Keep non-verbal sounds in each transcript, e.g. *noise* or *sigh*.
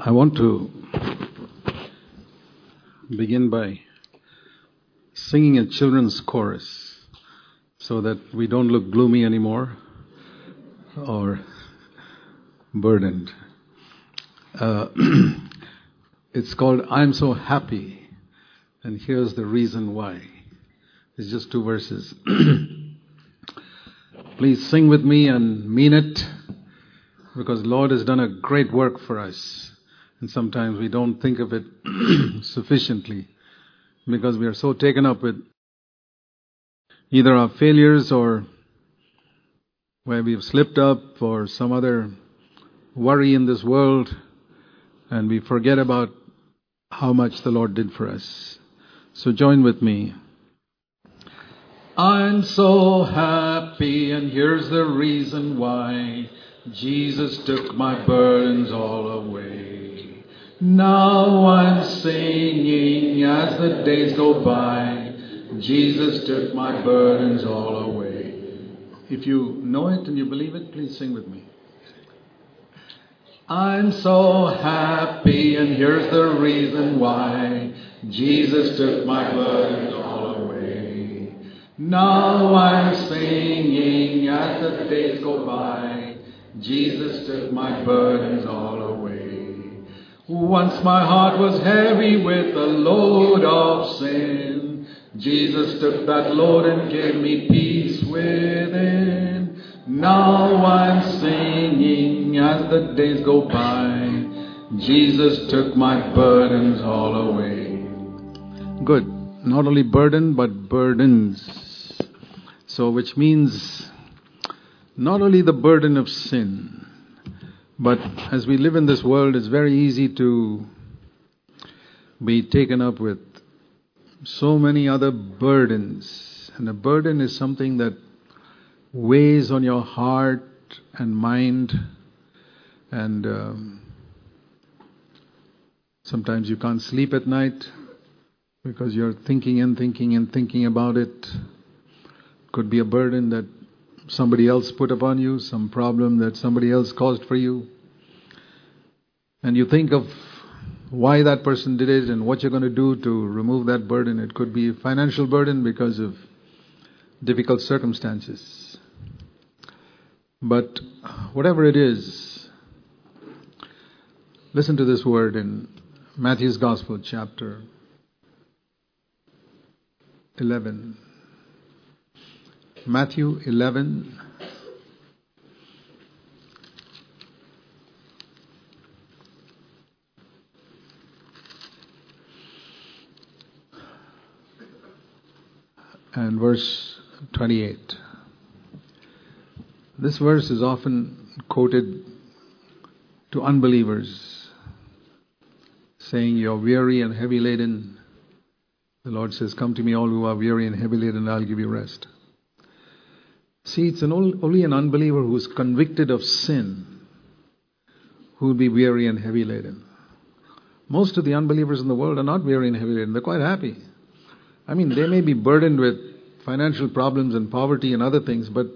I want to begin by singing a children's chorus so that we don't look gloomy anymore or burdened. Uh, *clears throat* it's called I'm So Happy, and here's the reason why. It's just two verses. *clears throat* Please sing with me and mean it because Lord has done a great work for us. And sometimes we don't think of it *clears throat* sufficiently because we are so taken up with either our failures or where we've slipped up or some other worry in this world and we forget about how much the Lord did for us. So join with me. I'm so happy and here's the reason why. Jesus took my burdens all away. Now I'm singing as the days go by. Jesus took my burdens all away. If you know it and you believe it, please sing with me. I'm so happy, and here's the reason why. Jesus took my burdens all away. Now I'm singing as the days go by. Jesus took my burdens all away. Once my heart was heavy with a load of sin. Jesus took that load and gave me peace within. Now I'm singing as the days go by. Jesus took my burdens all away. Good. Not only burden, but burdens. So, which means not only the burden of sin, but as we live in this world, it's very easy to be taken up with so many other burdens. And a burden is something that weighs on your heart and mind, and um, sometimes you can't sleep at night because you're thinking and thinking and thinking about it. Could be a burden that somebody else put upon you, some problem that somebody else caused for you. And you think of why that person did it and what you're going to do to remove that burden. It could be a financial burden because of difficult circumstances. But whatever it is, listen to this word in Matthew's Gospel, chapter 11. Matthew 11. And verse 28. This verse is often quoted to unbelievers, saying, You're weary and heavy laden. The Lord says, Come to me, all who are weary and heavy laden, and I'll give you rest. See, it's an only an unbeliever who's convicted of sin who will be weary and heavy laden. Most of the unbelievers in the world are not weary and heavy laden, they're quite happy. I mean, they may be burdened with financial problems and poverty and other things, but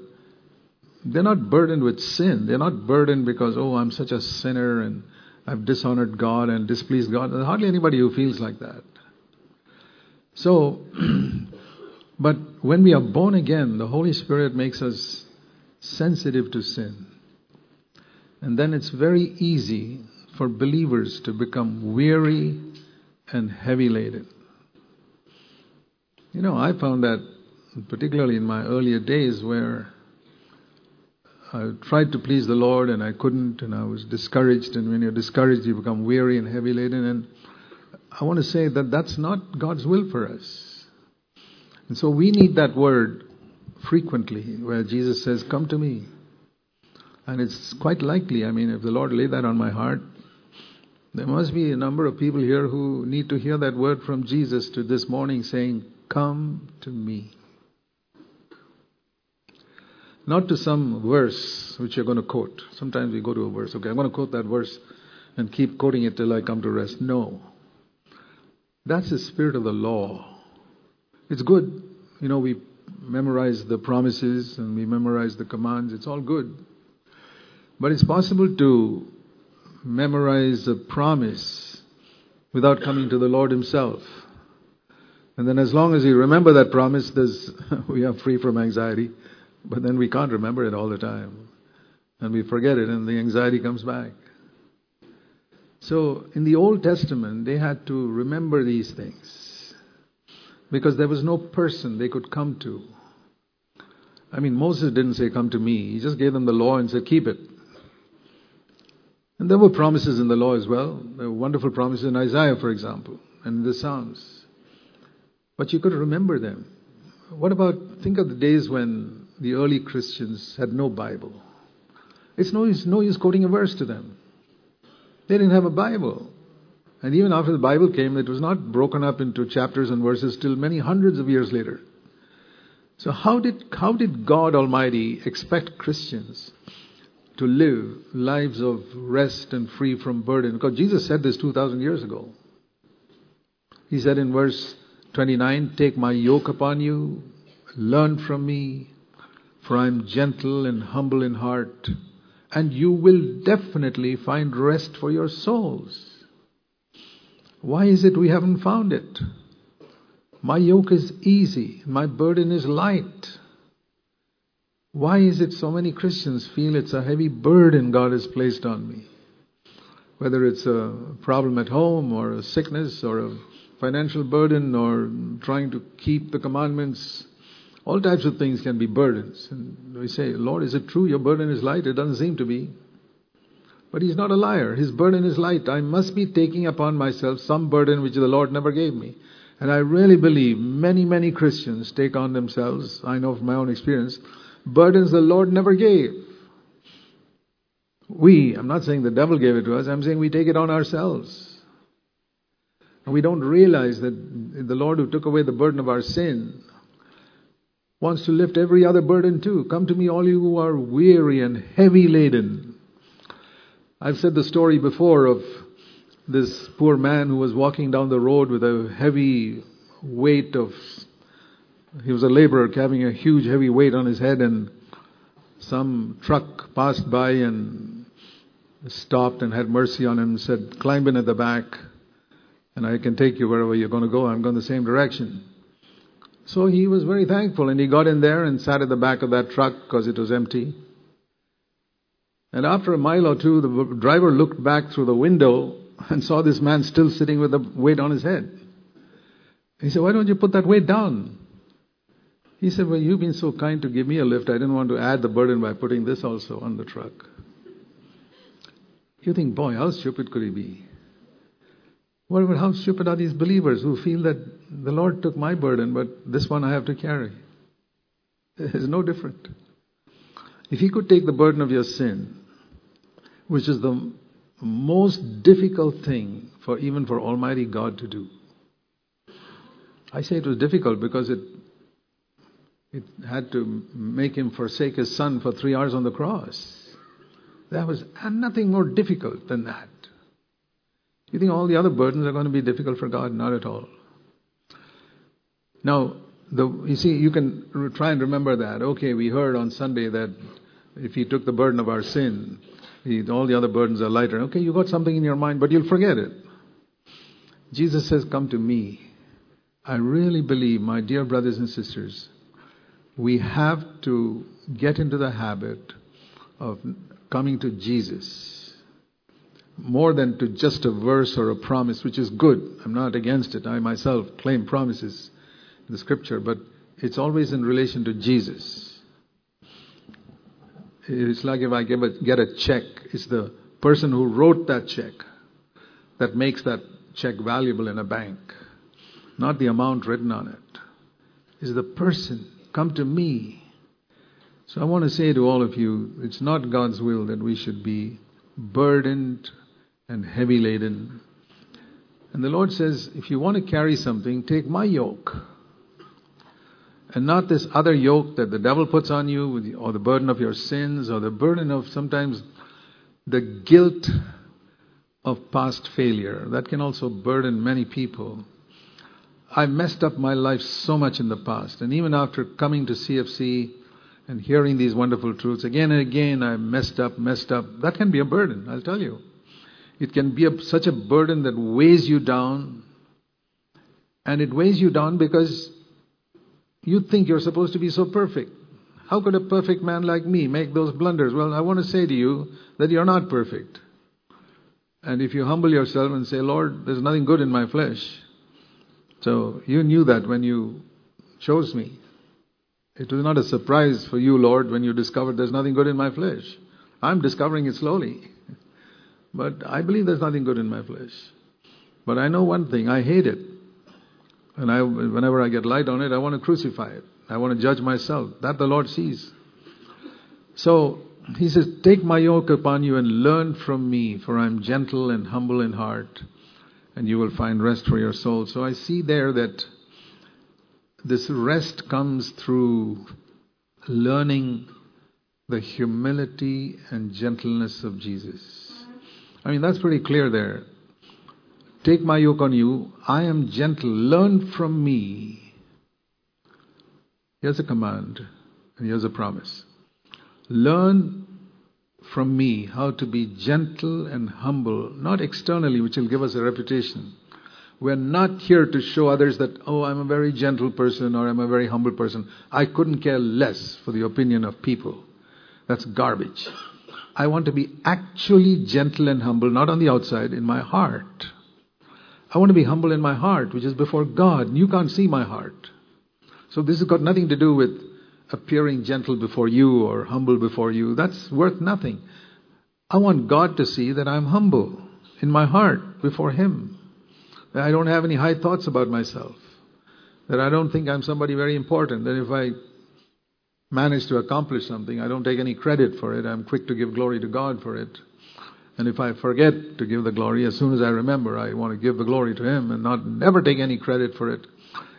they're not burdened with sin. They're not burdened because, oh, I'm such a sinner and I've dishonored God and displeased God. There's hardly anybody who feels like that. So, *clears throat* but when we are born again, the Holy Spirit makes us sensitive to sin. And then it's very easy for believers to become weary and heavy laden. You know, I found that particularly in my earlier days where I tried to please the Lord and I couldn't, and I was discouraged. And when you're discouraged, you become weary and heavy laden. And I want to say that that's not God's will for us. And so we need that word frequently where Jesus says, Come to me. And it's quite likely, I mean, if the Lord laid that on my heart, there must be a number of people here who need to hear that word from Jesus to this morning saying, Come to me. Not to some verse which you're going to quote. Sometimes we go to a verse, okay, I'm going to quote that verse and keep quoting it till I come to rest. No. That's the spirit of the law. It's good. You know, we memorize the promises and we memorize the commands. It's all good. But it's possible to memorize a promise without coming to the Lord Himself. And then, as long as you remember that promise, *laughs* we are free from anxiety. But then we can't remember it all the time. And we forget it, and the anxiety comes back. So, in the Old Testament, they had to remember these things because there was no person they could come to. I mean, Moses didn't say, Come to me. He just gave them the law and said, Keep it. And there were promises in the law as well. There were wonderful promises in Isaiah, for example, and in the Psalms. But you could remember them. What about, think of the days when the early Christians had no Bible. It's no use, no use quoting a verse to them. They didn't have a Bible. And even after the Bible came, it was not broken up into chapters and verses till many hundreds of years later. So how did, how did God Almighty expect Christians to live lives of rest and free from burden? Because Jesus said this 2,000 years ago. He said in verse 29, Take my yoke upon you, learn from me, for I am gentle and humble in heart, and you will definitely find rest for your souls. Why is it we haven't found it? My yoke is easy, my burden is light. Why is it so many Christians feel it's a heavy burden God has placed on me? Whether it's a problem at home or a sickness or a financial burden or trying to keep the commandments all types of things can be burdens. And we say, Lord, is it true your burden is light? It doesn't seem to be. But He's not a liar. His burden is light. I must be taking upon myself some burden which the Lord never gave me. And I really believe many, many Christians take on themselves, I know from my own experience, burdens the Lord never gave. We, I'm not saying the devil gave it to us, I'm saying we take it on ourselves. And we don't realize that the Lord who took away the burden of our sin wants to lift every other burden too. Come to me, all you who are weary and heavy laden. I've said the story before of this poor man who was walking down the road with a heavy weight of. He was a laborer carrying a huge heavy weight on his head, and some truck passed by and stopped and had mercy on him and said, Climb in at the back, and I can take you wherever you're going to go. I'm going the same direction. So he was very thankful and he got in there and sat at the back of that truck because it was empty. And after a mile or two, the driver looked back through the window and saw this man still sitting with the weight on his head. He said, Why don't you put that weight down? He said, Well, you've been so kind to give me a lift, I didn't want to add the burden by putting this also on the truck. You think, boy, how stupid could he be? What about how stupid are these believers who feel that the Lord took my burden, but this one I have to carry? It's no different. If He could take the burden of your sin, which is the most difficult thing for even for Almighty God to do. I say it was difficult because it it had to make him forsake his son for three hours on the cross. There was nothing more difficult than that. You think all the other burdens are going to be difficult for God? Not at all. Now, the, you see, you can try and remember that. Okay, we heard on Sunday that if He took the burden of our sin, he, all the other burdens are lighter. Okay, you got something in your mind, but you'll forget it. Jesus says, Come to me. I really believe, my dear brothers and sisters, we have to get into the habit of coming to Jesus more than to just a verse or a promise, which is good. I'm not against it. I myself claim promises the scripture, but it's always in relation to Jesus. It's like if I a, get a check, it's the person who wrote that check that makes that check valuable in a bank, not the amount written on it. It's the person. Come to me. So I want to say to all of you, it's not God's will that we should be burdened and heavy laden. And the Lord says, if you want to carry something, take my yoke. And not this other yoke that the devil puts on you, or the burden of your sins, or the burden of sometimes the guilt of past failure. That can also burden many people. I messed up my life so much in the past, and even after coming to CFC and hearing these wonderful truths, again and again I messed up, messed up. That can be a burden, I'll tell you. It can be a, such a burden that weighs you down. And it weighs you down because you think you're supposed to be so perfect. How could a perfect man like me make those blunders? Well, I want to say to you that you're not perfect. And if you humble yourself and say, Lord, there's nothing good in my flesh. So you knew that when you chose me. It was not a surprise for you, Lord, when you discovered there's nothing good in my flesh. I'm discovering it slowly. But I believe there's nothing good in my flesh. But I know one thing I hate it. And I, whenever I get light on it, I want to crucify it. I want to judge myself. That the Lord sees. So he says, Take my yoke upon you and learn from me, for I am gentle and humble in heart, and you will find rest for your soul. So I see there that this rest comes through learning the humility and gentleness of Jesus. I mean, that's pretty clear there. Take my yoke on you. I am gentle. Learn from me. Here's a command, and here's a promise. Learn from me how to be gentle and humble, not externally, which will give us a reputation. We're not here to show others that, oh, I'm a very gentle person or I'm a very humble person. I couldn't care less for the opinion of people. That's garbage. I want to be actually gentle and humble, not on the outside, in my heart. I want to be humble in my heart, which is before God. You can't see my heart. So this has got nothing to do with appearing gentle before you or humble before you. That's worth nothing. I want God to see that I'm humble in my heart before Him. That I don't have any high thoughts about myself. That I don't think I'm somebody very important. That if I manage to accomplish something, I don't take any credit for it. I'm quick to give glory to God for it. And if I forget to give the glory, as soon as I remember, I want to give the glory to Him and not never take any credit for it.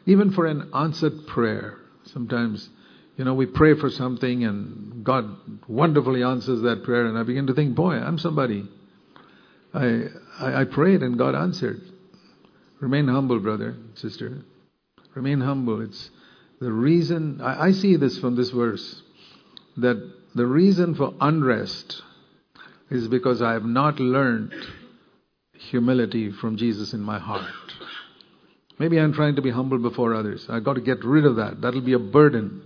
Even for an answered prayer. Sometimes, you know, we pray for something and God wonderfully answers that prayer, and I begin to think, boy, I'm somebody. I, I, I prayed and God answered. Remain humble, brother, sister. Remain humble. It's the reason, I, I see this from this verse, that the reason for unrest is because I have not learned humility from Jesus in my heart. Maybe I'm trying to be humble before others. I've got to get rid of that. That'll be a burden.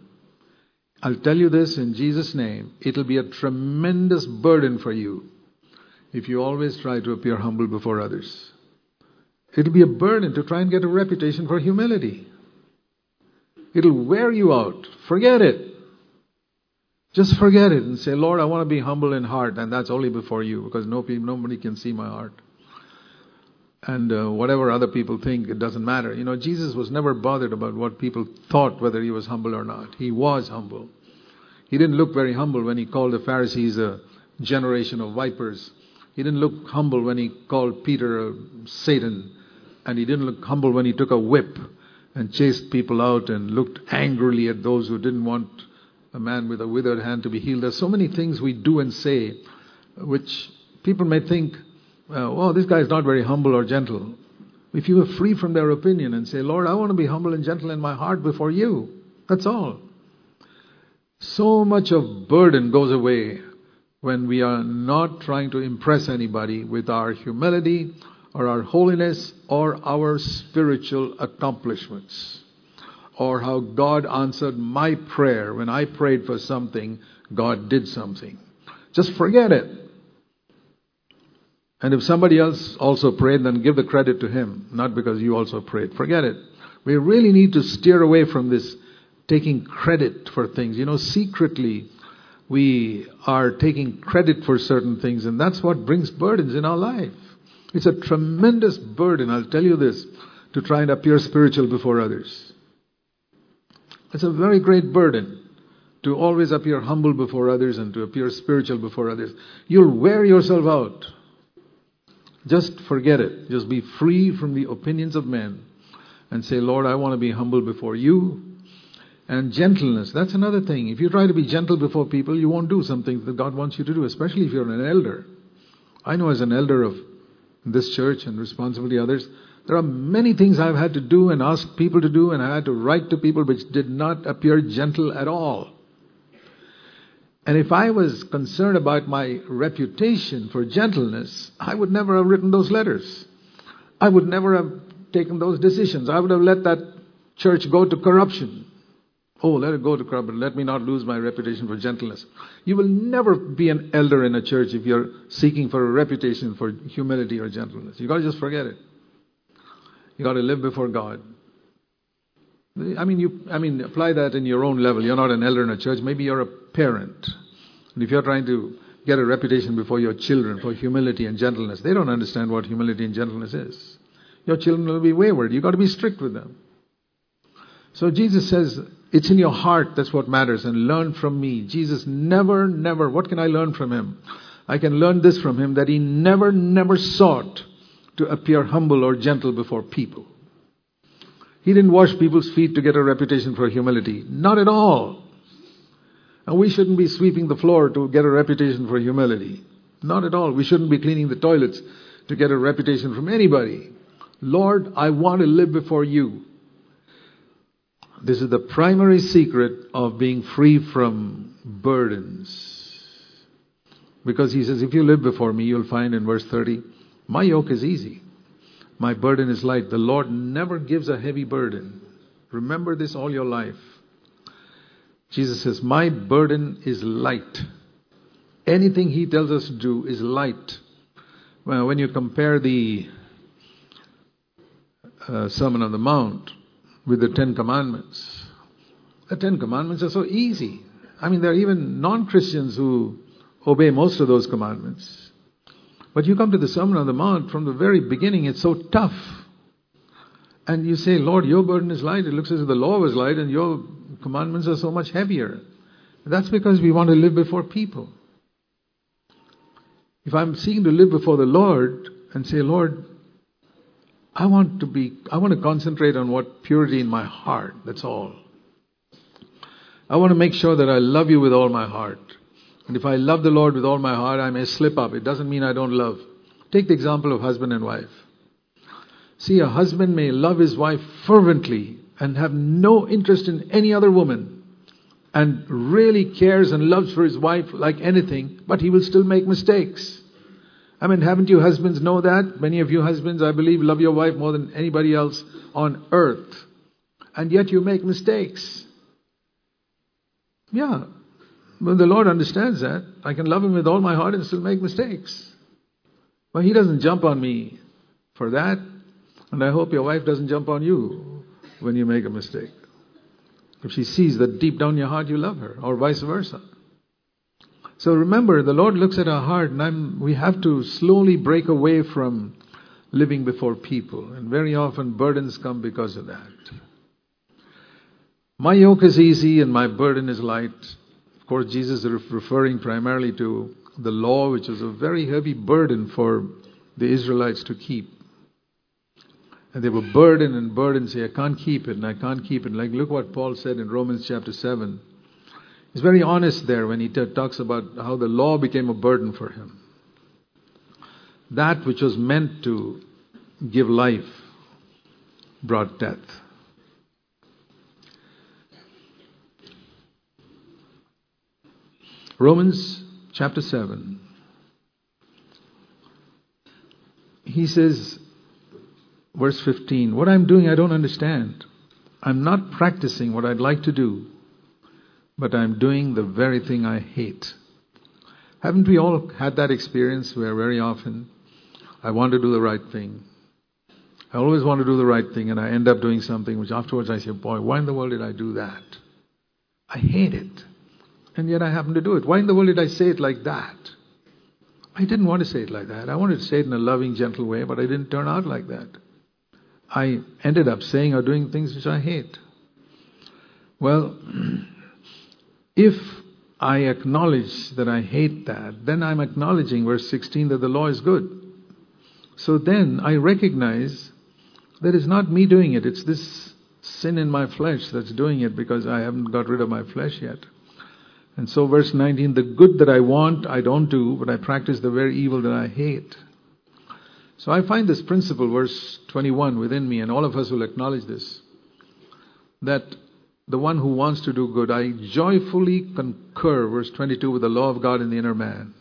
I'll tell you this in Jesus' name. It'll be a tremendous burden for you if you always try to appear humble before others. It'll be a burden to try and get a reputation for humility. It'll wear you out. Forget it. Just forget it and say, Lord, I want to be humble in heart, and that's only before you because no nobody can see my heart. And uh, whatever other people think, it doesn't matter. You know, Jesus was never bothered about what people thought whether he was humble or not. He was humble. He didn't look very humble when he called the Pharisees a generation of vipers. He didn't look humble when he called Peter a Satan. And he didn't look humble when he took a whip and chased people out and looked angrily at those who didn't want a man with a withered hand to be healed. There's so many things we do and say which people may think, well, this guy is not very humble or gentle. If you are free from their opinion and say, Lord, I want to be humble and gentle in my heart before you, that's all. So much of burden goes away when we are not trying to impress anybody with our humility or our holiness or our spiritual accomplishments or how God answered my prayer. When I prayed for something, God did something. Just forget it. And if somebody else also prayed, then give the credit to him, not because you also prayed. Forget it. We really need to steer away from this taking credit for things. You know, secretly, we are taking credit for certain things, and that's what brings burdens in our life. It's a tremendous burden, I'll tell you this, to try and appear spiritual before others. It's a very great burden to always appear humble before others and to appear spiritual before others. You'll wear yourself out. Just forget it. Just be free from the opinions of men and say, Lord, I want to be humble before you. And gentleness, that's another thing. If you try to be gentle before people, you won't do something that God wants you to do, especially if you're an elder. I know as an elder of this church and responsibility others, there are many things I've had to do and ask people to do, and I had to write to people which did not appear gentle at all. And if I was concerned about my reputation for gentleness, I would never have written those letters. I would never have taken those decisions. I would have let that church go to corruption. Oh, let it go to corruption. Let me not lose my reputation for gentleness. You will never be an elder in a church if you're seeking for a reputation for humility or gentleness. You've got to just forget it. You got to live before God. I mean, you, I mean, apply that in your own level. You're not an elder in a church. Maybe you're a parent. And if you're trying to get a reputation before your children for humility and gentleness, they don't understand what humility and gentleness is. Your children will be wayward. You've got to be strict with them. So Jesus says, it's in your heart that's what matters, and learn from me. Jesus never, never, what can I learn from him? I can learn this from him that he never, never sought to appear humble or gentle before people. He didn't wash people's feet to get a reputation for humility. Not at all. And we shouldn't be sweeping the floor to get a reputation for humility. Not at all. We shouldn't be cleaning the toilets to get a reputation from anybody. Lord, I want to live before you. This is the primary secret of being free from burdens. Because he says, if you live before me, you'll find in verse 30, my yoke is easy. My burden is light. The Lord never gives a heavy burden. Remember this all your life. Jesus says, My burden is light. Anything He tells us to do is light. Well, when you compare the uh, Sermon on the Mount with the Ten Commandments, the Ten Commandments are so easy. I mean, there are even non Christians who obey most of those commandments. But you come to the Sermon on the Mount from the very beginning, it's so tough. And you say, Lord, your burden is light. It looks as if the law was light and your commandments are so much heavier. That's because we want to live before people. If I'm seeking to live before the Lord and say, Lord, I want to be, I want to concentrate on what purity in my heart, that's all. I want to make sure that I love you with all my heart. And if I love the Lord with all my heart, I may slip up. It doesn't mean I don't love. Take the example of husband and wife. See, a husband may love his wife fervently and have no interest in any other woman and really cares and loves for his wife like anything, but he will still make mistakes. I mean, haven't you husbands know that? Many of you husbands, I believe, love your wife more than anybody else on earth. And yet you make mistakes. Yeah, the Lord understands that. I can love Him with all my heart and still make mistakes. But He doesn't jump on me for that. And I hope your wife doesn't jump on you when you make a mistake. If she sees that deep down your heart you love her, or vice versa. So remember, the Lord looks at our heart, and I'm, we have to slowly break away from living before people. And very often burdens come because of that. My yoke is easy and my burden is light. Of course, Jesus is referring primarily to the law, which was a very heavy burden for the Israelites to keep. And they were burdened and burdened, say, I can't keep it and I can't keep it. Like, look what Paul said in Romans chapter 7. He's very honest there when he t- talks about how the law became a burden for him. That which was meant to give life brought death. Romans chapter 7. He says, verse 15, What I'm doing, I don't understand. I'm not practicing what I'd like to do, but I'm doing the very thing I hate. Haven't we all had that experience where very often I want to do the right thing? I always want to do the right thing, and I end up doing something which afterwards I say, Boy, why in the world did I do that? I hate it and yet I happen to do it. Why in the world did I say it like that? I didn't want to say it like that. I wanted to say it in a loving, gentle way, but I didn't turn out like that. I ended up saying or doing things which I hate. Well, *clears throat* if I acknowledge that I hate that, then I'm acknowledging, verse 16, that the law is good. So then I recognize that it's not me doing it, it's this sin in my flesh that's doing it because I haven't got rid of my flesh yet. And so, verse 19 the good that I want, I don't do, but I practice the very evil that I hate. So, I find this principle, verse 21, within me, and all of us will acknowledge this that the one who wants to do good, I joyfully concur, verse 22, with the law of God in the inner man.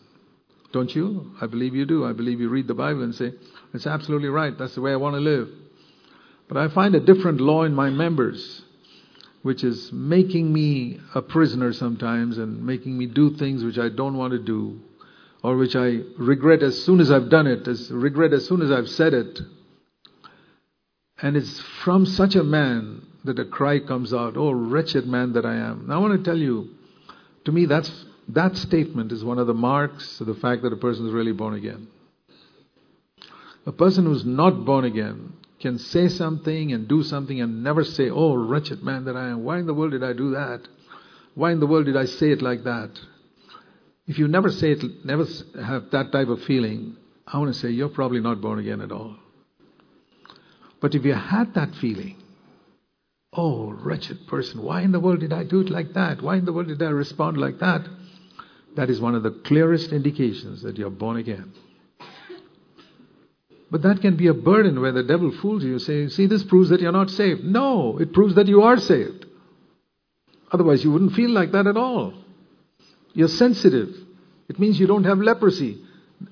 Don't you? I believe you do. I believe you read the Bible and say, it's absolutely right. That's the way I want to live. But I find a different law in my members, which is making me a prisoner sometimes and making me do things which I don't want to do, or which I regret as soon as I've done it, as regret as soon as I've said it. And it's from such a man that a cry comes out, Oh, wretched man that I am. Now I want to tell you, to me, that's, that statement is one of the marks of the fact that a person is really born again. A person who's not born again can say something and do something and never say, Oh, wretched man that I am, why in the world did I do that? Why in the world did I say it like that? If you never say it, never have that type of feeling, I want to say you're probably not born again at all. But if you had that feeling, oh, wretched person, why in the world did I do it like that? Why in the world did I respond like that? That is one of the clearest indications that you're born again. But that can be a burden where the devil fools you, saying, See, this proves that you're not saved. No, it proves that you are saved. Otherwise, you wouldn't feel like that at all. You're sensitive. It means you don't have leprosy.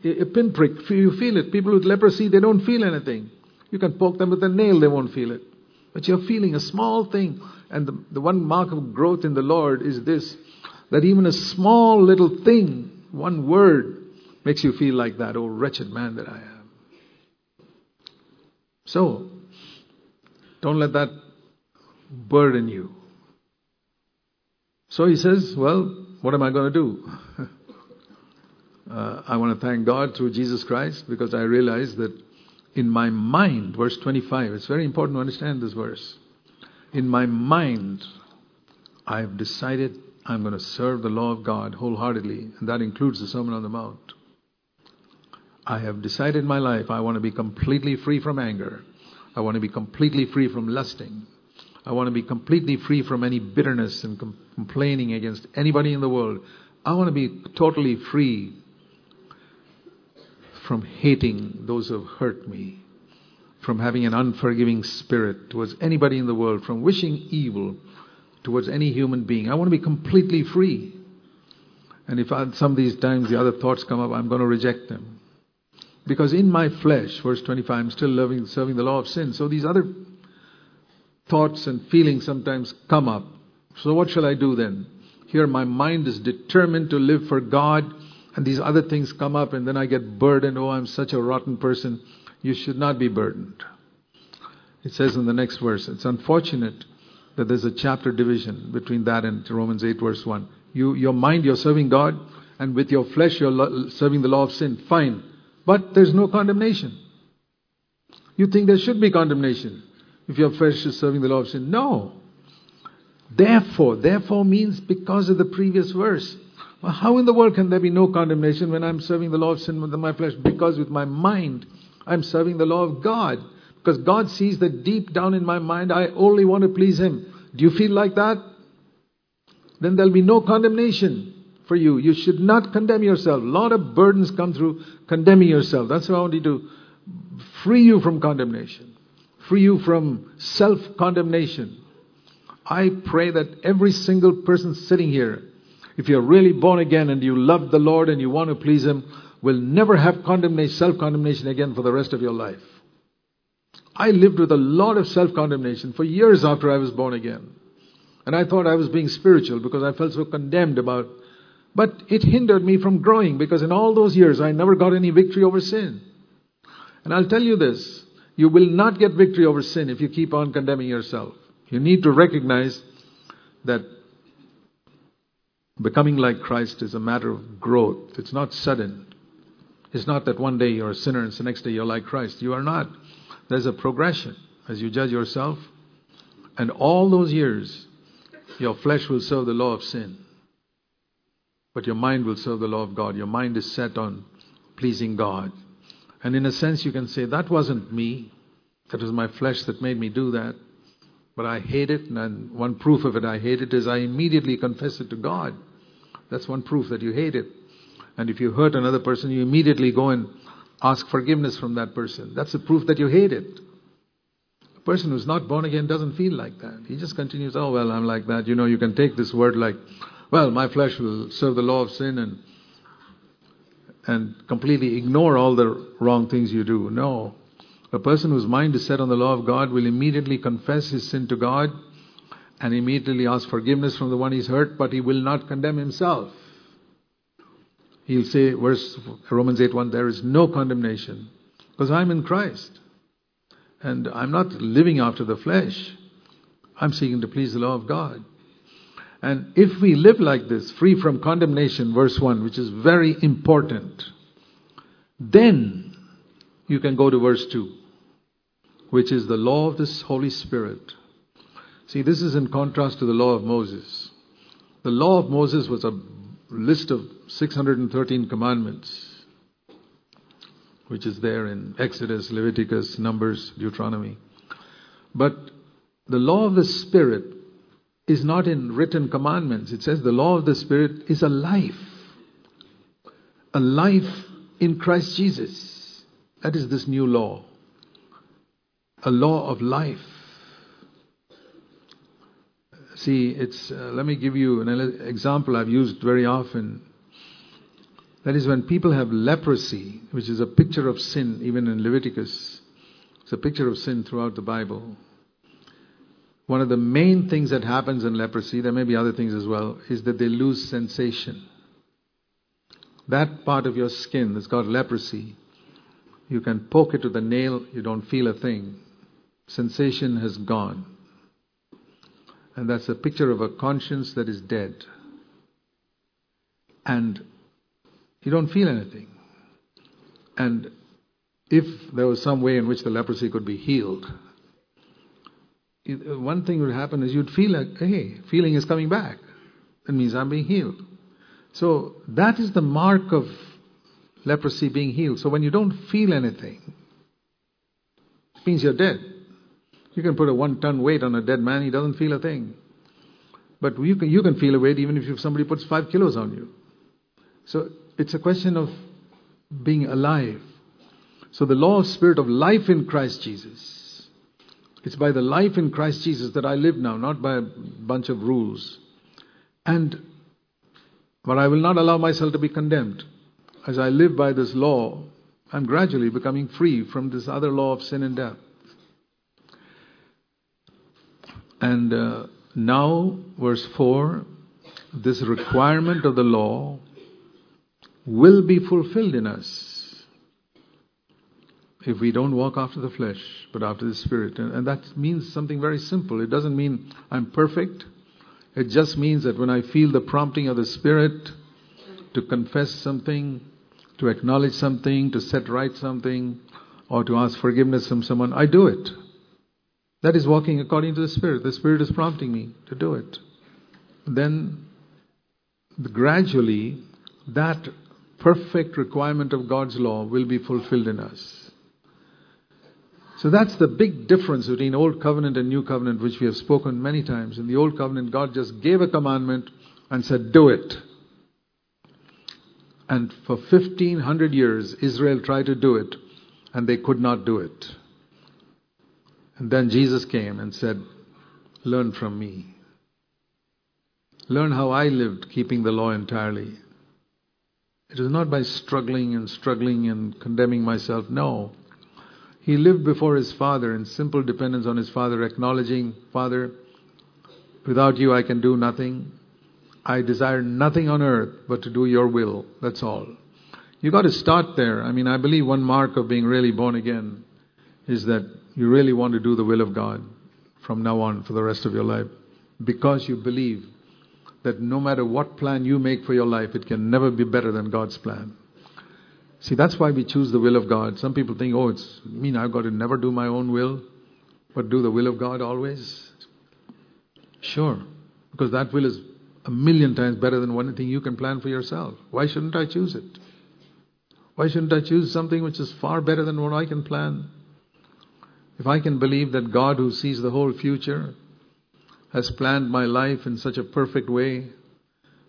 A pinprick, you feel it. People with leprosy, they don't feel anything. You can poke them with a nail, they won't feel it. But you're feeling a small thing. And the, the one mark of growth in the Lord is this that even a small little thing, one word, makes you feel like that. Oh, wretched man that I am. So, don't let that burden you. So he says, Well, what am I going to do? *laughs* uh, I want to thank God through Jesus Christ because I realize that in my mind, verse 25, it's very important to understand this verse. In my mind, I have decided I'm going to serve the law of God wholeheartedly, and that includes the Sermon on the Mount. I have decided in my life I want to be completely free from anger. I want to be completely free from lusting. I want to be completely free from any bitterness and com- complaining against anybody in the world. I want to be totally free from hating those who have hurt me, from having an unforgiving spirit towards anybody in the world, from wishing evil towards any human being. I want to be completely free. And if I, some of these times the other thoughts come up, I'm going to reject them. Because in my flesh, verse 25, I'm still loving, serving the law of sin. So these other thoughts and feelings sometimes come up. So what shall I do then? Here my mind is determined to live for God, and these other things come up, and then I get burdened. Oh, I'm such a rotten person. You should not be burdened. It says in the next verse, it's unfortunate that there's a chapter division between that and Romans 8, verse 1. You, your mind, you're serving God, and with your flesh, you're lo- serving the law of sin. Fine. But there's no condemnation. You think there should be condemnation if your flesh is serving the law of sin. No. Therefore, therefore means because of the previous verse. Well, how in the world can there be no condemnation when I'm serving the law of sin with my flesh? Because with my mind, I'm serving the law of God. Because God sees that deep down in my mind, I only want to please Him. Do you feel like that? Then there'll be no condemnation for you. You should not condemn yourself. A lot of burdens come through condemning yourself. That's why I want you to free you from condemnation, free you from self condemnation. I pray that every single person sitting here, if you're really born again and you love the Lord and you want to please Him, will never have condemnation, self condemnation again for the rest of your life. I lived with a lot of self condemnation for years after I was born again. And I thought I was being spiritual because I felt so condemned about but it hindered me from growing because in all those years I never got any victory over sin. And I'll tell you this you will not get victory over sin if you keep on condemning yourself. You need to recognize that becoming like Christ is a matter of growth, it's not sudden. It's not that one day you're a sinner and the next day you're like Christ. You are not. There's a progression as you judge yourself. And all those years, your flesh will serve the law of sin. But your mind will serve the law of God. Your mind is set on pleasing God. And in a sense, you can say, that wasn't me. That was my flesh that made me do that. But I hate it, and one proof of it I hate it is I immediately confess it to God. That's one proof that you hate it. And if you hurt another person, you immediately go and ask forgiveness from that person. That's a proof that you hate it. A person who's not born again doesn't feel like that. He just continues, oh, well, I'm like that. You know, you can take this word like, well, my flesh will serve the law of sin and and completely ignore all the wrong things you do. No. A person whose mind is set on the law of God will immediately confess his sin to God and immediately ask forgiveness from the one he's hurt, but he will not condemn himself. He'll say, verse Romans 8 1, there is no condemnation because I'm in Christ. And I'm not living after the flesh. I'm seeking to please the law of God. And if we live like this, free from condemnation, verse 1, which is very important, then you can go to verse 2, which is the law of the Holy Spirit. See, this is in contrast to the law of Moses. The law of Moses was a list of 613 commandments, which is there in Exodus, Leviticus, Numbers, Deuteronomy. But the law of the Spirit is not in written commandments. It says the law of the Spirit is a life. A life in Christ Jesus. That is this new law. A law of life. See, it's, uh, let me give you an example I've used very often. That is when people have leprosy, which is a picture of sin, even in Leviticus. It's a picture of sin throughout the Bible one of the main things that happens in leprosy, there may be other things as well, is that they lose sensation. That part of your skin that's got leprosy, you can poke it with a nail, you don't feel a thing. Sensation has gone. And that's a picture of a conscience that is dead. And you don't feel anything. And if there was some way in which the leprosy could be healed, one thing would happen is you'd feel like, hey, feeling is coming back. That means I'm being healed. So that is the mark of leprosy being healed. So when you don't feel anything, it means you're dead. You can put a one ton weight on a dead man, he doesn't feel a thing. But you can, you can feel a weight even if somebody puts five kilos on you. So it's a question of being alive. So the law of spirit of life in Christ Jesus it's by the life in Christ Jesus that I live now, not by a bunch of rules. And but I will not allow myself to be condemned. As I live by this law, I'm gradually becoming free from this other law of sin and death. And uh, now, verse 4 this requirement of the law will be fulfilled in us if we don't walk after the flesh, but after the Spirit. And, and, that means something very simple. It doesn't mean I'm perfect. It just means that when I feel the prompting of the Spirit to confess something, to acknowledge something, to set right something, or to ask forgiveness from someone, I do it. That is walking according to the Spirit. The Spirit is prompting me to do it. Then, gradually, that perfect requirement of God's law will be fulfilled in us. So that's the big difference between Old Covenant and New Covenant, which we have spoken many times. In the Old Covenant, God just gave a commandment and said, Do it. And for 1500 years, Israel tried to do it, and they could not do it. And then Jesus came and said, Learn from me. Learn how I lived, keeping the law entirely. It was not by struggling and struggling and condemning myself. No. He lived before his Father in simple dependence on his Father, acknowledging, Father, without you I can do nothing. I desire nothing on earth but to do your will. That's all. You got to start there. I mean, I believe one mark of being really born again is that you really want to do the will of God from now on for the rest of your life because you believe that no matter what plan you make for your life, it can never be better than God's plan. See, that's why we choose the will of God. Some people think, oh, it's mean I've got to never do my own will, but do the will of God always. Sure, because that will is a million times better than anything you can plan for yourself. Why shouldn't I choose it? Why shouldn't I choose something which is far better than what I can plan? If I can believe that God, who sees the whole future, has planned my life in such a perfect way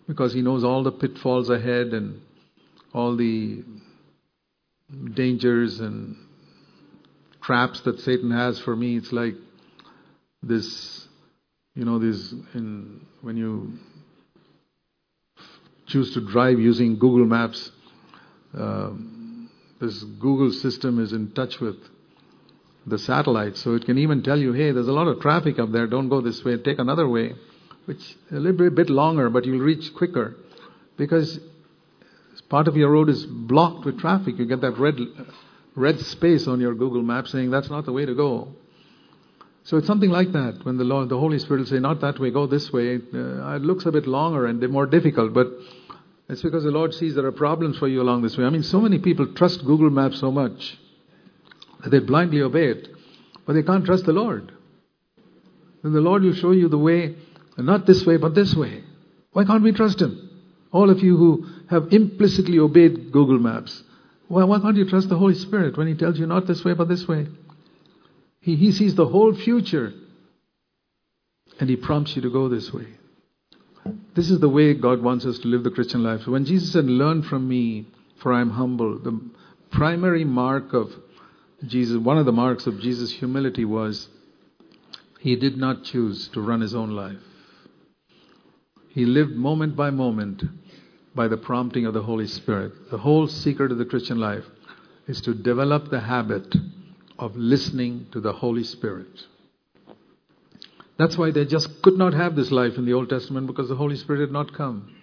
because He knows all the pitfalls ahead and all the dangers and traps that Satan has for me. It's like this, you know, this in when you choose to drive using Google Maps, uh, this Google system is in touch with the satellite, so it can even tell you, hey, there's a lot of traffic up there, don't go this way, take another way, which a little bit longer, but you'll reach quicker because part of your road is blocked with traffic. You get that red, red space on your Google map saying that's not the way to go. So it's something like that. When the Lord, the Holy Spirit will say, "Not that way, go this way," uh, it looks a bit longer and more difficult, but it's because the Lord sees there are problems for you along this way. I mean, so many people trust Google Maps so much that they blindly obey it, but they can't trust the Lord. Then the Lord will show you the way, not this way, but this way. Why can't we trust Him? All of you who have implicitly obeyed Google Maps, why, why can't you trust the Holy Spirit when He tells you not this way, but this way? He, he sees the whole future and He prompts you to go this way. This is the way God wants us to live the Christian life. When Jesus said, Learn from me, for I am humble, the primary mark of Jesus, one of the marks of Jesus' humility was he did not choose to run his own life. He lived moment by moment by the prompting of the Holy Spirit. The whole secret of the Christian life is to develop the habit of listening to the Holy Spirit. That's why they just could not have this life in the Old Testament because the Holy Spirit had not come.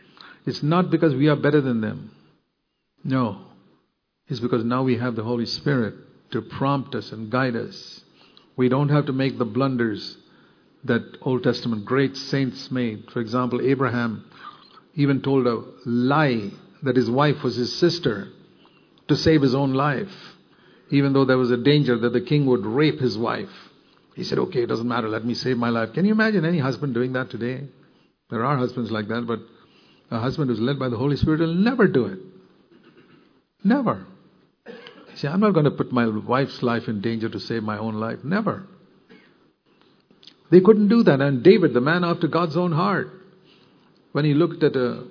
It's not because we are better than them. No. It's because now we have the Holy Spirit to prompt us and guide us. We don't have to make the blunders that Old Testament great saints made. For example, Abraham even told a lie that his wife was his sister to save his own life even though there was a danger that the king would rape his wife. He said, Okay, it doesn't matter, let me save my life. Can you imagine any husband doing that today? There are husbands like that, but a husband who's led by the Holy Spirit will never do it. Never. See, I'm not going to put my wife's life in danger to save my own life. Never. They couldn't do that. And David, the man after God's own heart, when he looked at a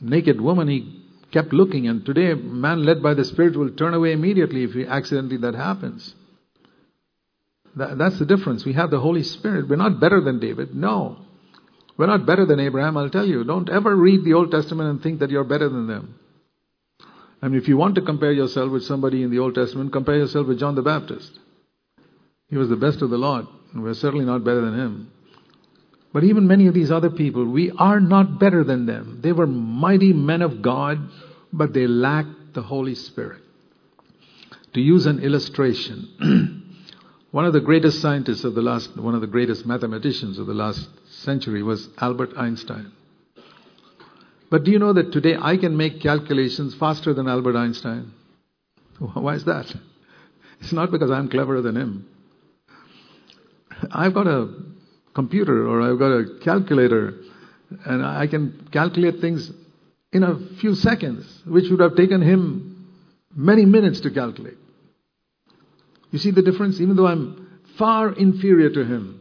naked woman, he kept looking. And today, man led by the Spirit will turn away immediately if he accidentally that happens. That, that's the difference. We have the Holy Spirit. We're not better than David. No. We're not better than Abraham, I'll tell you. Don't ever read the Old Testament and think that you're better than them. I mean, if you want to compare yourself with somebody in the Old Testament, compare yourself with John the Baptist. He was the best of the lot, we're certainly not better than him. But even many of these other people, we are not better than them. They were mighty men of God, but they lacked the Holy Spirit. To use an illustration, *clears throat* one of the greatest scientists of the last, one of the greatest mathematicians of the last century was Albert Einstein. But do you know that today I can make calculations faster than Albert Einstein? *laughs* Why is that? *laughs* It's not because I'm cleverer than him. I've got a computer or I've got a calculator and I can calculate things in a few seconds, which would have taken him many minutes to calculate. You see the difference? Even though I'm far inferior to him,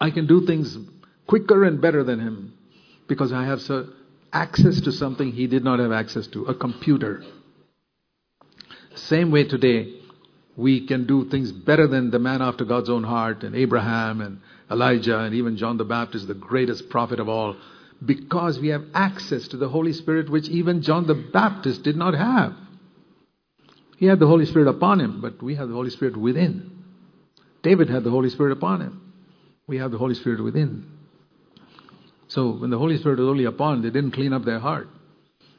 I can do things quicker and better than him because I have access to something he did not have access to a computer. Same way today, we can do things better than the man after God's own heart and Abraham and Elijah and even John the Baptist, the greatest prophet of all, because we have access to the Holy Spirit, which even John the Baptist did not have. He had the Holy Spirit upon him, but we have the Holy Spirit within. David had the Holy Spirit upon him. We have the Holy Spirit within. So when the Holy Spirit was only upon, they didn't clean up their heart.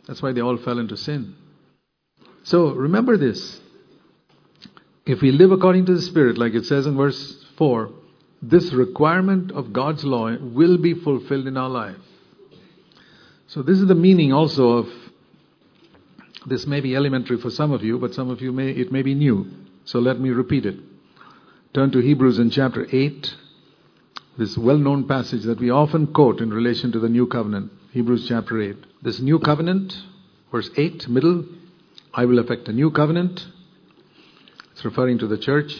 That's why they all fell into sin. So remember this. If we live according to the Spirit, like it says in verse 4, this requirement of God's law will be fulfilled in our life. So, this is the meaning also of this may be elementary for some of you, but some of you may it may be new. So let me repeat it. Turn to Hebrews in chapter 8, this well known passage that we often quote in relation to the new covenant. Hebrews chapter 8. This new covenant, verse 8, middle, I will effect a new covenant. It's referring to the church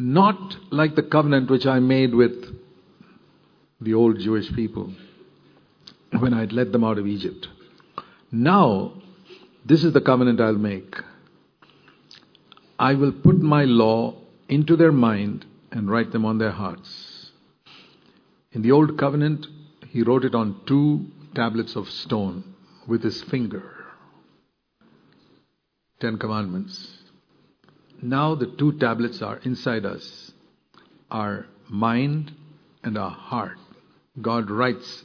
not like the covenant which I made with the old Jewish people when I'd led them out of Egypt. Now, this is the covenant I'll make. I will put my law into their mind and write them on their hearts. In the old covenant, he wrote it on two tablets of stone. with his finger. Ten Commandments. Now the two tablets are inside us our mind and our heart. God writes,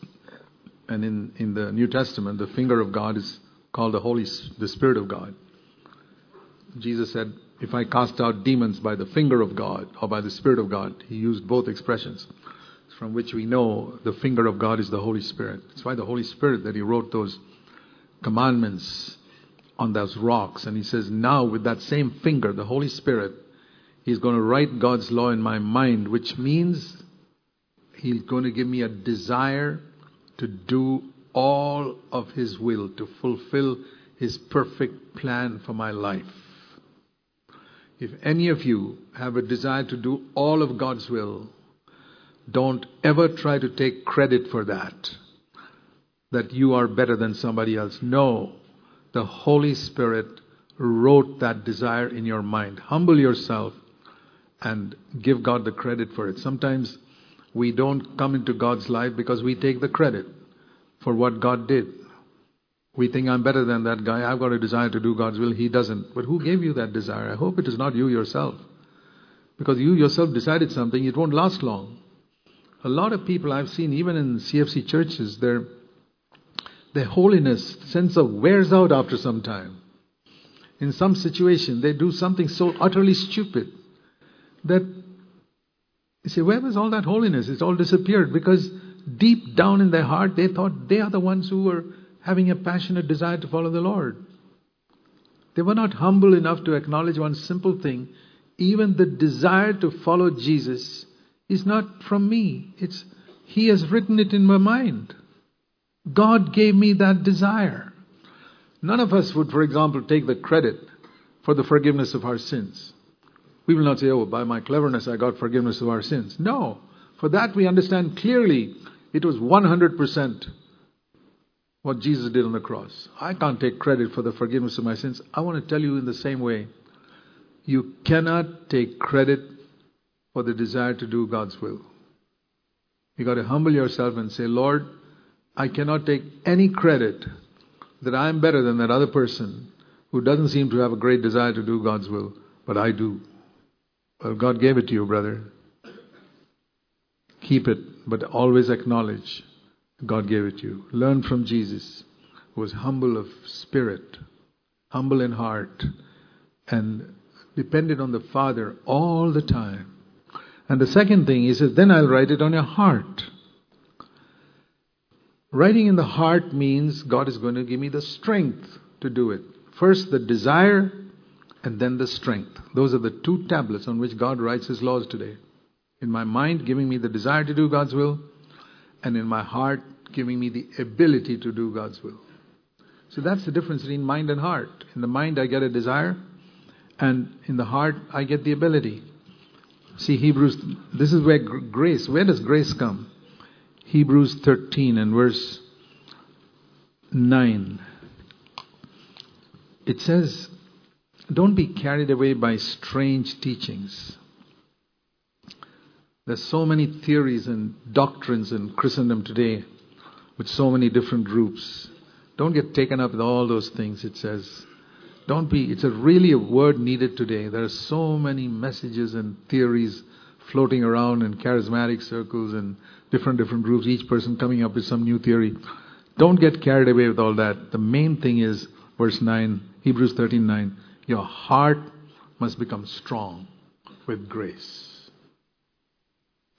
and in, in the New Testament, the finger of God is called the Holy, the Spirit of God. Jesus said, if I cast out demons by the finger of God or by the Spirit of God, he used both expressions from which we know the finger of God is the Holy Spirit. That's why the Holy Spirit that he wrote those commandments on those rocks. And he says, now with that same finger, the Holy Spirit, he's going to write God's law in my mind, which means he's going to give me a desire to do all of his will, to fulfill his perfect plan for my life. If any of you have a desire to do all of God's will, don't ever try to take credit for that, that you are better than somebody else. No, the Holy Spirit wrote that desire in your mind. Humble yourself and give God the credit for it. Sometimes we don't come into God's life because we take the credit for what God did. We think I'm better than that guy. I've got a desire to do God's will. He doesn't. But who gave you that desire? I hope it is not you yourself. Because you yourself decided something, it won't last long. A lot of people I've seen, even in CFC churches, their, their holiness sense of wears out after some time. In some situation, they do something so utterly stupid that you say, where was all that holiness? It's all disappeared because deep down in their heart, they thought they are the ones who were having a passionate desire to follow the Lord. They were not humble enough to acknowledge one simple thing. Even the desire to follow Jesus is not from me. It's He has written it in my mind. God gave me that desire. None of us would, for example, take the credit for the forgiveness of our sins. We will not say, oh, by my cleverness I got forgiveness of our sins. No. For that we understand clearly it was 100% what Jesus did on the cross. I can't take credit for the forgiveness of my sins. I want to tell you in the same way you cannot take credit for the desire to do God's will. You've got to humble yourself and say, Lord, I cannot take any credit that I am better than that other person who doesn't seem to have a great desire to do God's will, but I do. Well, God gave it to you, brother. Keep it, but always acknowledge God gave it to you. Learn from Jesus, who was humble of spirit, humble in heart, and depended on the Father all the time. And the second thing, he says, then I'll write it on your heart. Writing in the heart means God is going to give me the strength to do it. First, the desire, and then the strength. Those are the two tablets on which God writes His laws today. In my mind, giving me the desire to do God's will, and in my heart, giving me the ability to do God's will. So that's the difference between mind and heart. In the mind, I get a desire, and in the heart, I get the ability. See, Hebrews, this is where grace, where does grace come? Hebrews 13 and verse 9. It says, Don't be carried away by strange teachings there's so many theories and doctrines in Christendom today with so many different groups. Don't get taken up with all those things, it says. Don't be, it's a really a word needed today. There are so many messages and theories floating around in charismatic circles and different, different groups, each person coming up with some new theory. Don't get carried away with all that. The main thing is, verse 9, Hebrews 13:9, your heart must become strong with grace.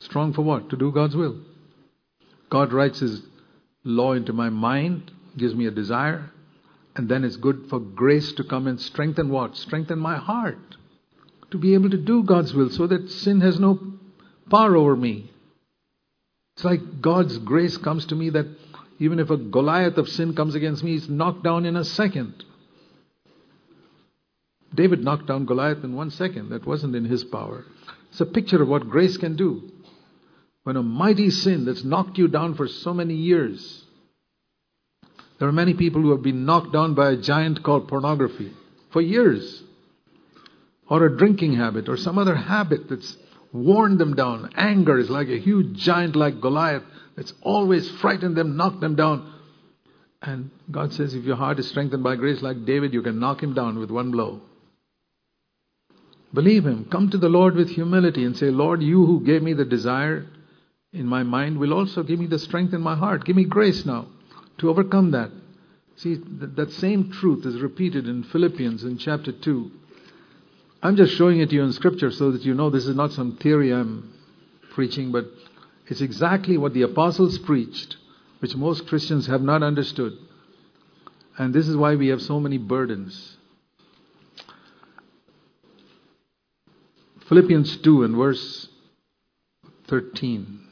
Strong for what? To do God's will. God writes His law into my mind, gives me a desire, and then it's good for grace to come and strengthen what? Strengthen my heart. To be able to do God's will so that sin has no power over me. It's like God's grace comes to me that even if a Goliath of sin comes against me, he's knocked down in a second. David knocked down Goliath in one second. That wasn't in his power. It's a picture of what grace can do. When a mighty sin that's knocked you down for so many years. There are many people who have been knocked down by a giant called pornography for years. Or a drinking habit or some other habit that's worn them down. Anger is like a huge giant like Goliath that's always frightened them, knocked them down. And God says, if your heart is strengthened by grace like David, you can knock him down with one blow. Believe him. Come to the Lord with humility and say, Lord, you who gave me the desire in my mind will also give me the strength in my heart. Give me grace now to overcome that. See, that same truth is repeated in Philippians in chapter 2. I'm just showing it to you in scripture so that you know this is not some theory I'm preaching, but it's exactly what the apostles preached, which most Christians have not understood. And this is why we have so many burdens. Philippians 2 and verse 13.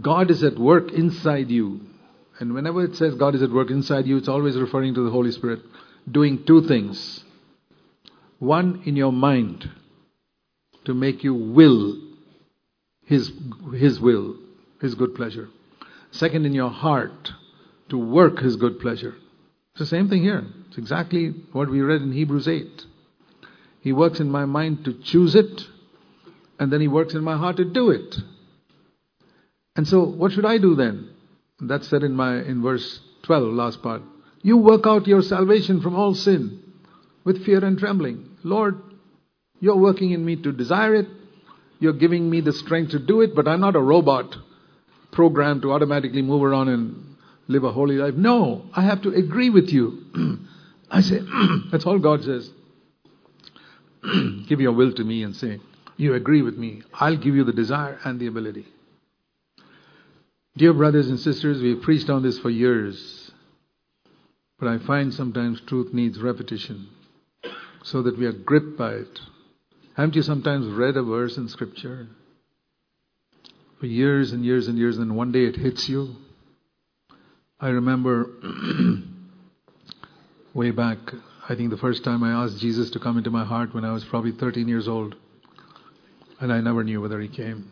God is at work inside you. And whenever it says God is at work inside you, it's always referring to the Holy Spirit doing two things. One, in your mind, to make you will His, His will, His good pleasure. Second, in your heart, to work His good pleasure. It's the same thing here. It's exactly what we read in Hebrews 8. He works in my mind to choose it, and then He works in my heart to do it. And so, what should I do then? That's said in my in verse 12, last part. You work out your salvation from all sin with fear and trembling. Lord, you're working in me to desire it. You're giving me the strength to do it, but I'm not a robot programmed to automatically move around and live a holy life. No, I have to agree with you. *clears throat* I say, *clears throat* that's all God says. *clears throat* give your will to me and say, You agree with me. I'll give you the desire and the ability. Dear brothers and sisters, we've preached on this for years, but I find sometimes truth needs repetition so that we are gripped by it. Haven't you sometimes read a verse in Scripture for years and years and years, and one day it hits you? I remember *clears throat* way back, I think the first time I asked Jesus to come into my heart when I was probably 13 years old, and I never knew whether he came.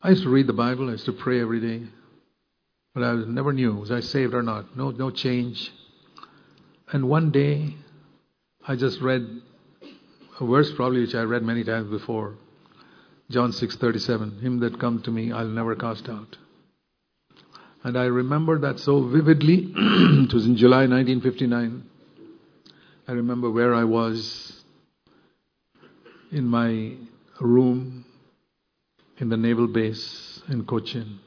I used to read the Bible, I used to pray every day, but I never knew was I saved or not. No, no change. And one day, I just read a verse probably which I read many times before. John 6:37 Him that comes to me I'll never cast out. And I remember that so vividly. *clears throat* it was in July 1959. I remember where I was in my room in the naval base in Cochin.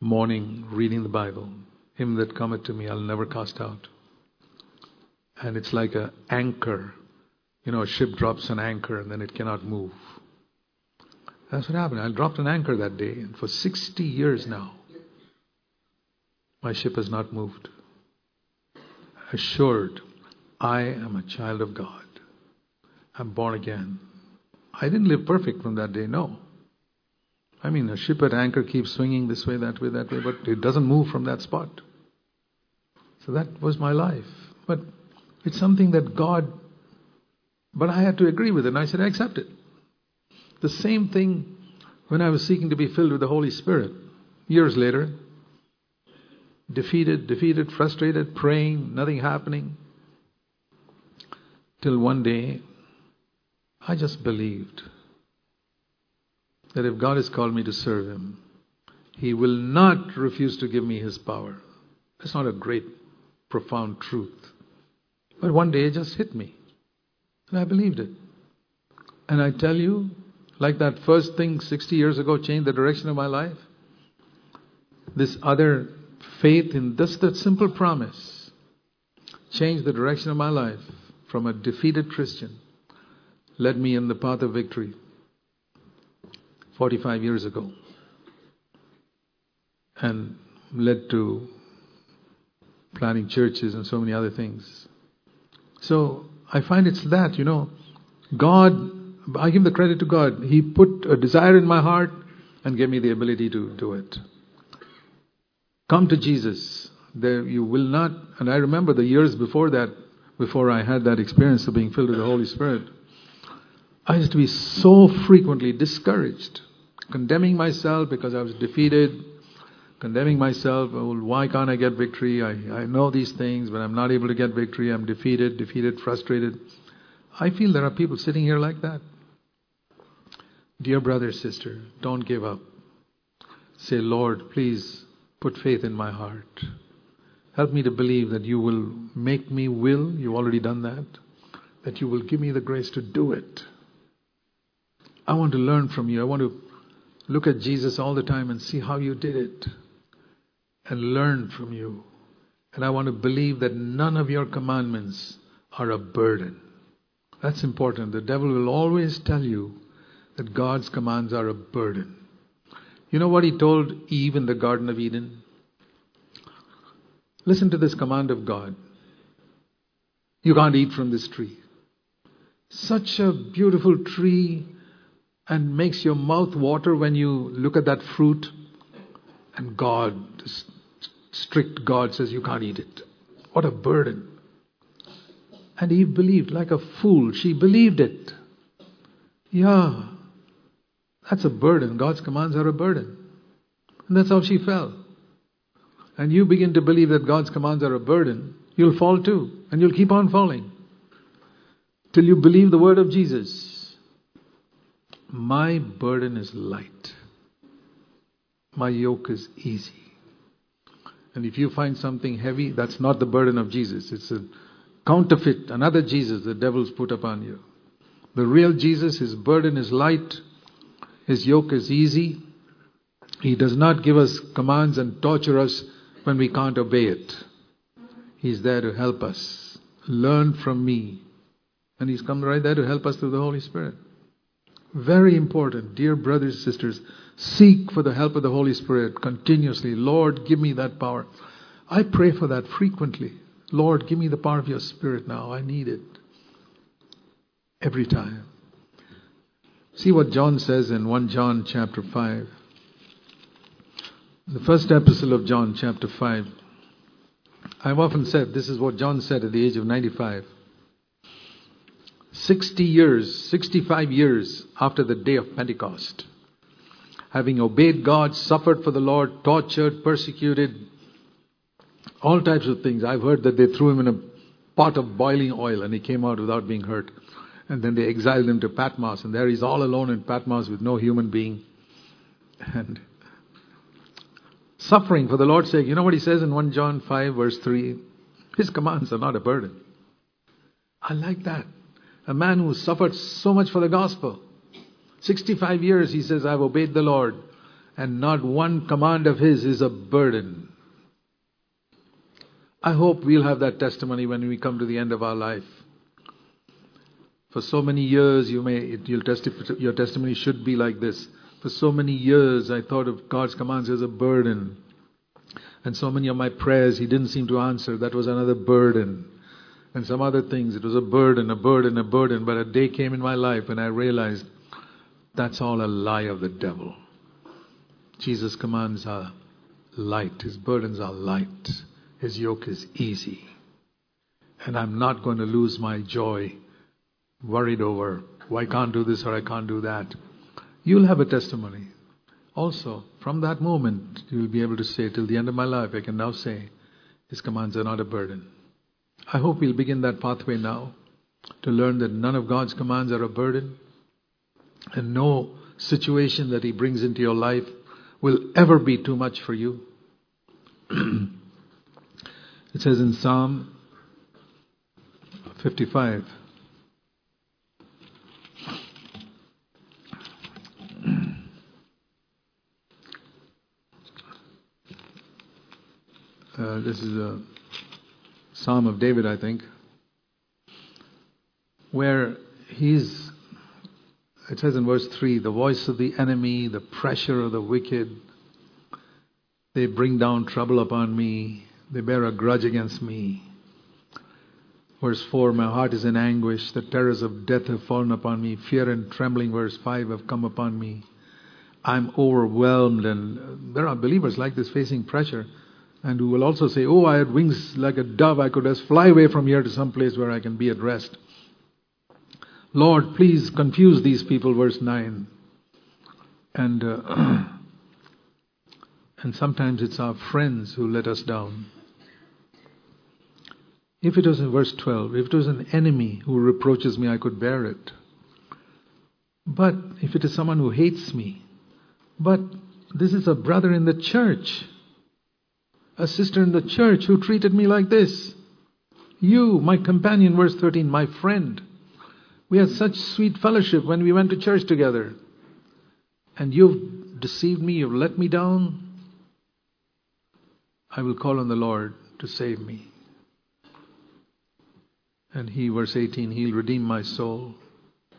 Morning, reading the Bible. Him that cometh to me I'll never cast out and it's like an anchor. You know, a ship drops an anchor and then it cannot move. That's what happened. I dropped an anchor that day, and for 60 years now, my ship has not moved. Assured, I am a child of God. I'm born again. I didn't live perfect from that day, no. I mean, a ship at anchor keeps swinging this way, that way, that way, but it doesn't move from that spot. So that was my life. But it's something that God, but I had to agree with it, and I said, I accept it. The same thing when I was seeking to be filled with the Holy Spirit. Years later, defeated, defeated, frustrated, praying, nothing happening. Till one day, I just believed that if God has called me to serve Him, He will not refuse to give me His power. That's not a great, profound truth. But one day it just hit me. And I believed it. And I tell you, like that first thing 60 years ago changed the direction of my life, this other faith in just that simple promise changed the direction of my life from a defeated Christian, led me in the path of victory 45 years ago, and led to planning churches and so many other things. So I find it's that, you know, God, I give the credit to God. He put a desire in my heart and gave me the ability to do it. Come to Jesus. There you will not, and I remember the years before that, before I had that experience of being filled with the Holy Spirit, I used to be so frequently discouraged, condemning myself because I was defeated, condemning myself. Oh, why can't I get victory? I, I know these things, but I'm not able to get victory. I'm defeated, defeated, frustrated. I feel there are people sitting here like that. Dear brother, sister, don't give up. Say, Lord, please put faith in my heart. Help me to believe that you will make me will. You've already done that. That you will give me the grace to do it. I want to learn from you. I want to look at Jesus all the time and see how you did it and learn from you. And I want to believe that none of your commandments are a burden. That's important. The devil will always tell you that God's commands are a burden. You know what he told Eve in the Garden of Eden? Listen to this command of God. You can't eat from this tree. Such a beautiful tree and makes your mouth water when you look at that fruit. And God, this strict God, says you can't eat it. What a burden. And Eve believed like a fool. She believed it. Yeah, that's a burden. God's commands are a burden. And that's how she fell. And you begin to believe that God's commands are a burden, you'll fall too. And you'll keep on falling. Till you believe the word of Jesus. My burden is light. My yoke is easy. And if you find something heavy, that's not the burden of Jesus. It's a counterfeit, another Jesus the devil's put upon you. The real Jesus, his burden is light, his yoke is easy. He does not give us commands and torture us when we can't obey it. He's there to help us. Learn from me. And He's come right there to help us through the Holy Spirit. Very important, dear brothers and sisters, seek for the help of the Holy Spirit continuously. Lord, give me that power. I pray for that frequently. Lord, give me the power of your Spirit now. I need it every time. See what John says in 1 John chapter 5. The first epistle of John chapter 5. I've often said this is what John said at the age of 95. 60 years, 65 years after the day of Pentecost, having obeyed God, suffered for the Lord, tortured, persecuted, all types of things. I've heard that they threw him in a pot of boiling oil and he came out without being hurt. And then they exiled him to Patmos, and there he's all alone in Patmos with no human being. And suffering for the Lord's sake. You know what he says in 1 John 5, verse 3? His commands are not a burden. I like that. A man who suffered so much for the gospel. 65 years, he says, I've obeyed the Lord, and not one command of his is a burden. I hope we'll have that testimony when we come to the end of our life. For so many years, you may, your testimony should be like this. For so many years, I thought of God's commands as a burden. And so many of my prayers, He didn't seem to answer. That was another burden. And some other things, it was a burden, a burden, a burden. But a day came in my life and I realized that's all a lie of the devil. Jesus' commands are light, His burdens are light, His yoke is easy. And I'm not going to lose my joy worried over, why can't do this or I can't do that. You'll have a testimony. Also, from that moment, you will be able to say, till the end of my life, I can now say, His commands are not a burden. I hope we'll begin that pathway now to learn that none of God's commands are a burden and no situation that He brings into your life will ever be too much for you. *clears throat* it says in Psalm 55 *clears throat* Uh, this is a Psalm of David, I think, where he's, it says in verse 3, the voice of the enemy, the pressure of the wicked, they bring down trouble upon me, they bear a grudge against me. Verse 4, my heart is in anguish, the terrors of death have fallen upon me, fear and trembling, verse 5, have come upon me. I'm overwhelmed, and there are believers like this facing pressure and who will also say, Oh, I had wings like a dove, I could just fly away from here to some place where I can be at rest. Lord, please confuse these people, verse 9. And, uh, *clears throat* and sometimes it's our friends who let us down. If it was in verse 12, if it was an enemy who reproaches me, I could bear it. But if it is someone who hates me, but this is a brother in the church a sister in the church who treated me like this. You, my companion, verse 13, my friend. We had such sweet fellowship when we went to church together. And you've deceived me, you've let me down. I will call on the Lord to save me. And he, verse 18, he'll redeem my soul.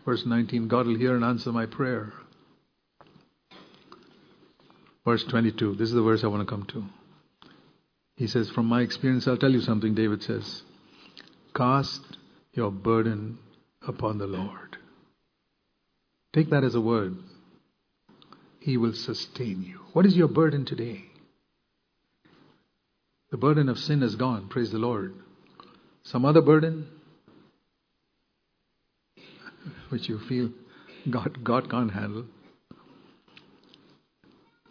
Verse 19, God will hear and answer my prayer. Verse 22, this is the verse I want to come to. He says, From my experience, I'll tell you something, David says. Cast your burden upon the Lord. Take that as a word. He will sustain you. What is your burden today? The burden of sin is gone, praise the Lord. Some other burden which you feel God, God can't handle.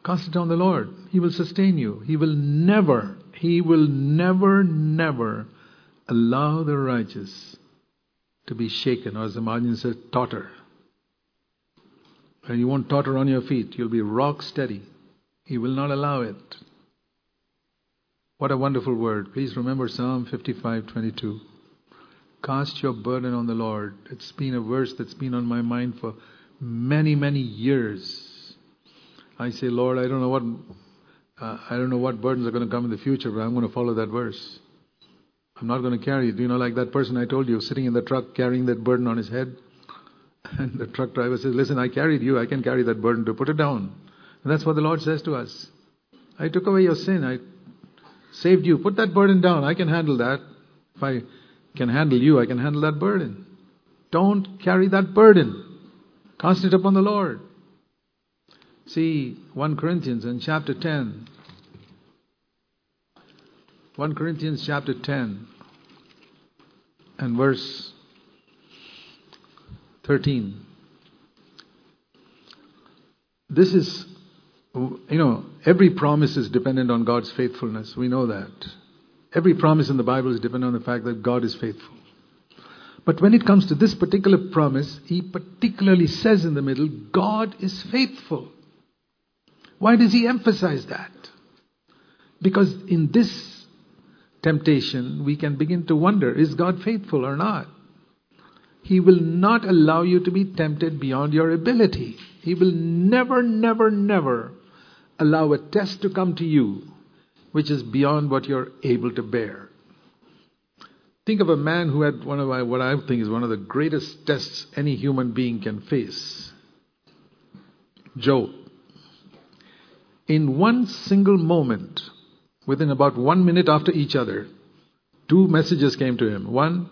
Cast it on the Lord. He will sustain you. He will never, He will never, never allow the righteous to be shaken, or as the margin says, totter. And you won't totter on your feet. You'll be rock steady. He will not allow it. What a wonderful word. Please remember Psalm 55:22. Cast your burden on the Lord. It's been a verse that's been on my mind for many, many years. I say, Lord, I don't know what I don't know what burdens are going to come in the future, but I'm going to follow that verse. I'm not going to carry it. You know, like that person I told you, sitting in the truck carrying that burden on his head. *laughs* And the truck driver says, Listen, I carried you. I can carry that burden to put it down. And that's what the Lord says to us. I took away your sin. I saved you. Put that burden down. I can handle that. If I can handle you, I can handle that burden. Don't carry that burden. Cast it upon the Lord. See 1 Corinthians in chapter 10. 1 Corinthians chapter 10 and verse 13. This is, you know, every promise is dependent on God's faithfulness. We know that. Every promise in the Bible is dependent on the fact that God is faithful. But when it comes to this particular promise, he particularly says in the middle, God is faithful. Why does he emphasize that? Because in this temptation, we can begin to wonder is God faithful or not? He will not allow you to be tempted beyond your ability. He will never, never, never allow a test to come to you which is beyond what you're able to bear. Think of a man who had one of my, what I think is one of the greatest tests any human being can face Job. In one single moment, within about one minute after each other, two messages came to him. One,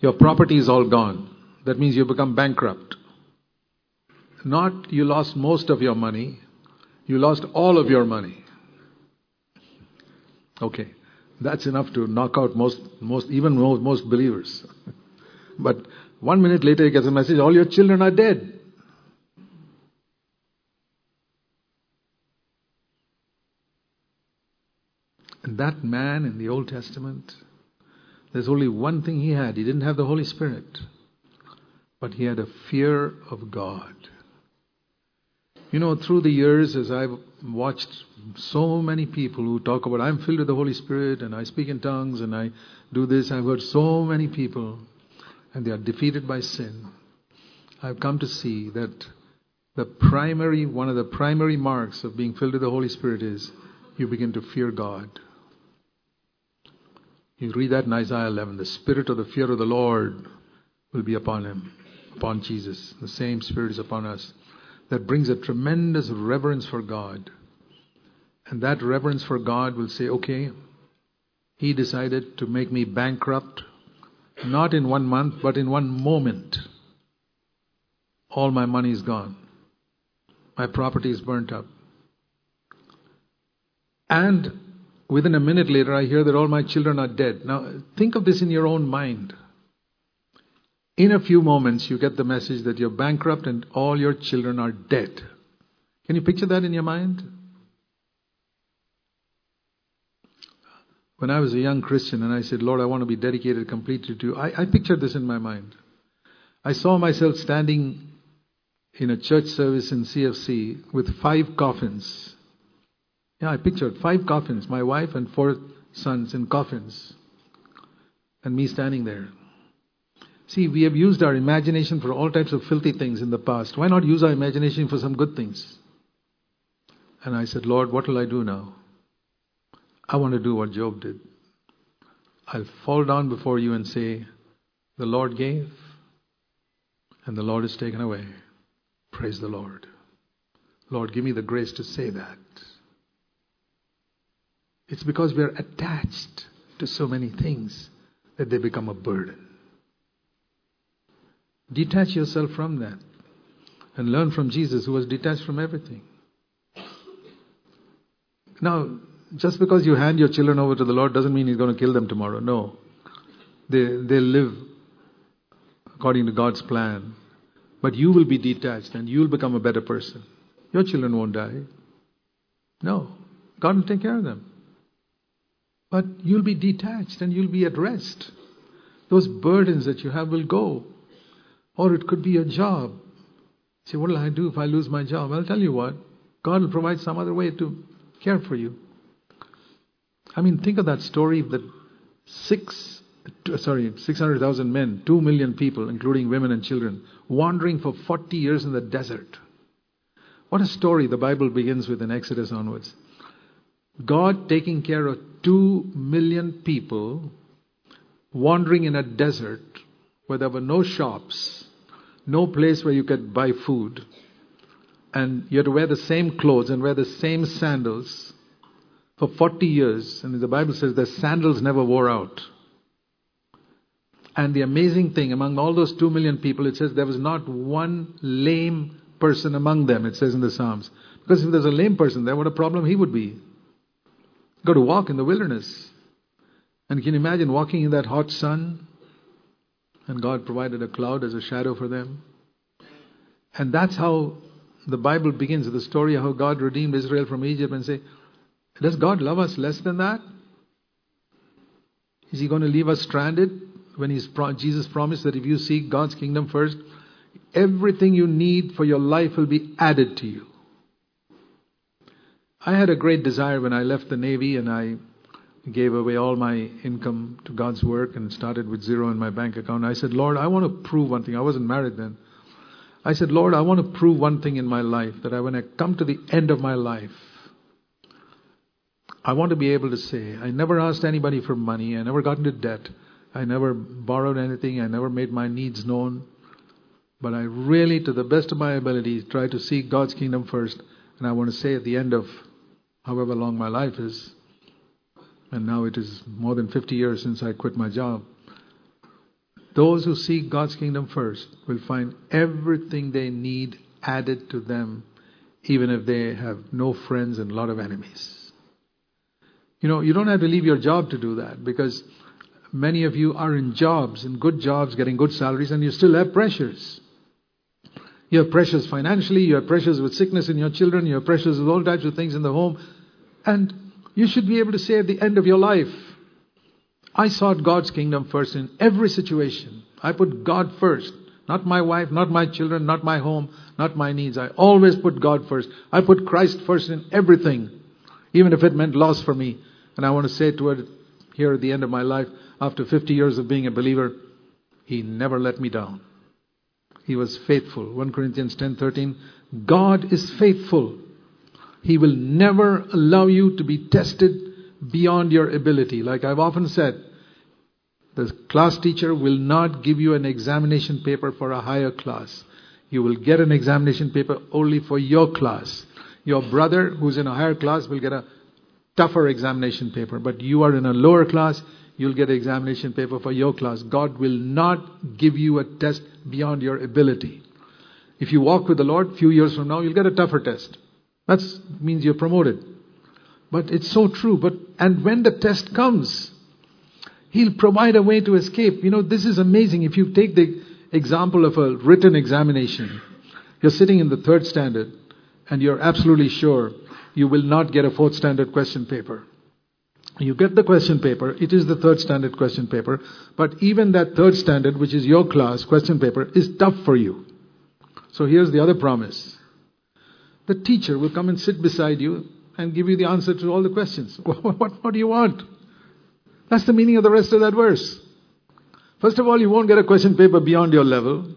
your property is all gone. That means you become bankrupt. Not you lost most of your money, you lost all of your money. Okay, that's enough to knock out most, most even most, most believers. *laughs* but one minute later, he gets a message: all your children are dead. And that man in the Old Testament, there's only one thing he had. He didn't have the Holy Spirit, but he had a fear of God. You know, through the years, as I've watched so many people who talk about, I'm filled with the Holy Spirit and I speak in tongues and I do this, I've heard so many people and they are defeated by sin. I've come to see that the primary, one of the primary marks of being filled with the Holy Spirit is you begin to fear God. You read that in Isaiah 11. The spirit of the fear of the Lord will be upon him, upon Jesus. The same spirit is upon us. That brings a tremendous reverence for God. And that reverence for God will say, okay, he decided to make me bankrupt, not in one month, but in one moment. All my money is gone. My property is burnt up. And Within a minute later, I hear that all my children are dead. Now, think of this in your own mind. In a few moments, you get the message that you're bankrupt and all your children are dead. Can you picture that in your mind? When I was a young Christian and I said, Lord, I want to be dedicated completely to you, I, I pictured this in my mind. I saw myself standing in a church service in CFC with five coffins Yeah, I pictured five coffins, my wife and four sons in coffins, and me standing there. See, we have used our imagination for all types of filthy things in the past. Why not use our imagination for some good things? And I said, Lord, what will I do now? I want to do what Job did. I'll fall down before you and say, The Lord gave, and the Lord has taken away. Praise the Lord. Lord, give me the grace to say that. It's because we're attached to so many things that they become a burden. Detach yourself from that and learn from Jesus, who was detached from everything. Now, just because you hand your children over to the Lord doesn't mean He's going to kill them tomorrow. No. They, they live according to God's plan. But you will be detached and you will become a better person. Your children won't die. No. God will take care of them. But you'll be detached and you'll be at rest. Those burdens that you have will go. Or it could be a job. Say, what will I do if I lose my job? I'll tell you what. God will provide some other way to care for you. I mean, think of that story that six, uh, sorry, 600,000 men, 2 million people, including women and children, wandering for 40 years in the desert. What a story the Bible begins with in Exodus onwards. God taking care of 2 million people wandering in a desert where there were no shops, no place where you could buy food, and you had to wear the same clothes and wear the same sandals for 40 years. And the Bible says the sandals never wore out. And the amazing thing, among all those 2 million people, it says there was not one lame person among them, it says in the Psalms. Because if there's a lame person there, what a problem he would be. Got to walk in the wilderness. And can you imagine walking in that hot sun? And God provided a cloud as a shadow for them. And that's how the Bible begins the story of how God redeemed Israel from Egypt and say, does God love us less than that? Is he going to leave us stranded when he's, Jesus promised that if you seek God's kingdom first, everything you need for your life will be added to you. I had a great desire when I left the Navy and I gave away all my income to God's work and started with zero in my bank account. I said, Lord, I want to prove one thing. I wasn't married then. I said, Lord, I want to prove one thing in my life that I, when I come to the end of my life, I want to be able to say, I never asked anybody for money, I never got into debt, I never borrowed anything, I never made my needs known. But I really, to the best of my ability, try to seek God's kingdom first. And I want to say at the end of however long my life is, and now it is more than 50 years since I quit my job. Those who seek God's kingdom first will find everything they need added to them, even if they have no friends and a lot of enemies. You know, you don't have to leave your job to do that because many of you are in jobs, in good jobs, getting good salaries, and you still have pressures. You have pressures financially, you have pressures with sickness in your children, you have pressures with all types of things in the home. And you should be able to say at the end of your life, I sought God's kingdom first in every situation. I put God first. Not my wife, not my children, not my home, not my needs. I always put God first. I put Christ first in everything, even if it meant loss for me. And I want to say to it here at the end of my life, after 50 years of being a believer, He never let me down. He was faithful. 1 Corinthians 10:13 God is faithful. He will never allow you to be tested beyond your ability. Like I've often said, the class teacher will not give you an examination paper for a higher class. You will get an examination paper only for your class. Your brother who's in a higher class will get a tougher examination paper, but you are in a lower class, you'll get an examination paper for your class. God will not give you a test beyond your ability. If you walk with the Lord, few years from now, you'll get a tougher test. That means you're promoted. But it's so true. But and when the test comes, He'll provide a way to escape. You know, this is amazing. If you take the example of a written examination, you're sitting in the third standard, and you're absolutely sure you will not get a fourth standard question paper. You get the question paper, it is the third standard question paper, but even that third standard, which is your class question paper, is tough for you. So here's the other promise the teacher will come and sit beside you and give you the answer to all the questions. *laughs* What, what, what do you want? That's the meaning of the rest of that verse. First of all, you won't get a question paper beyond your level.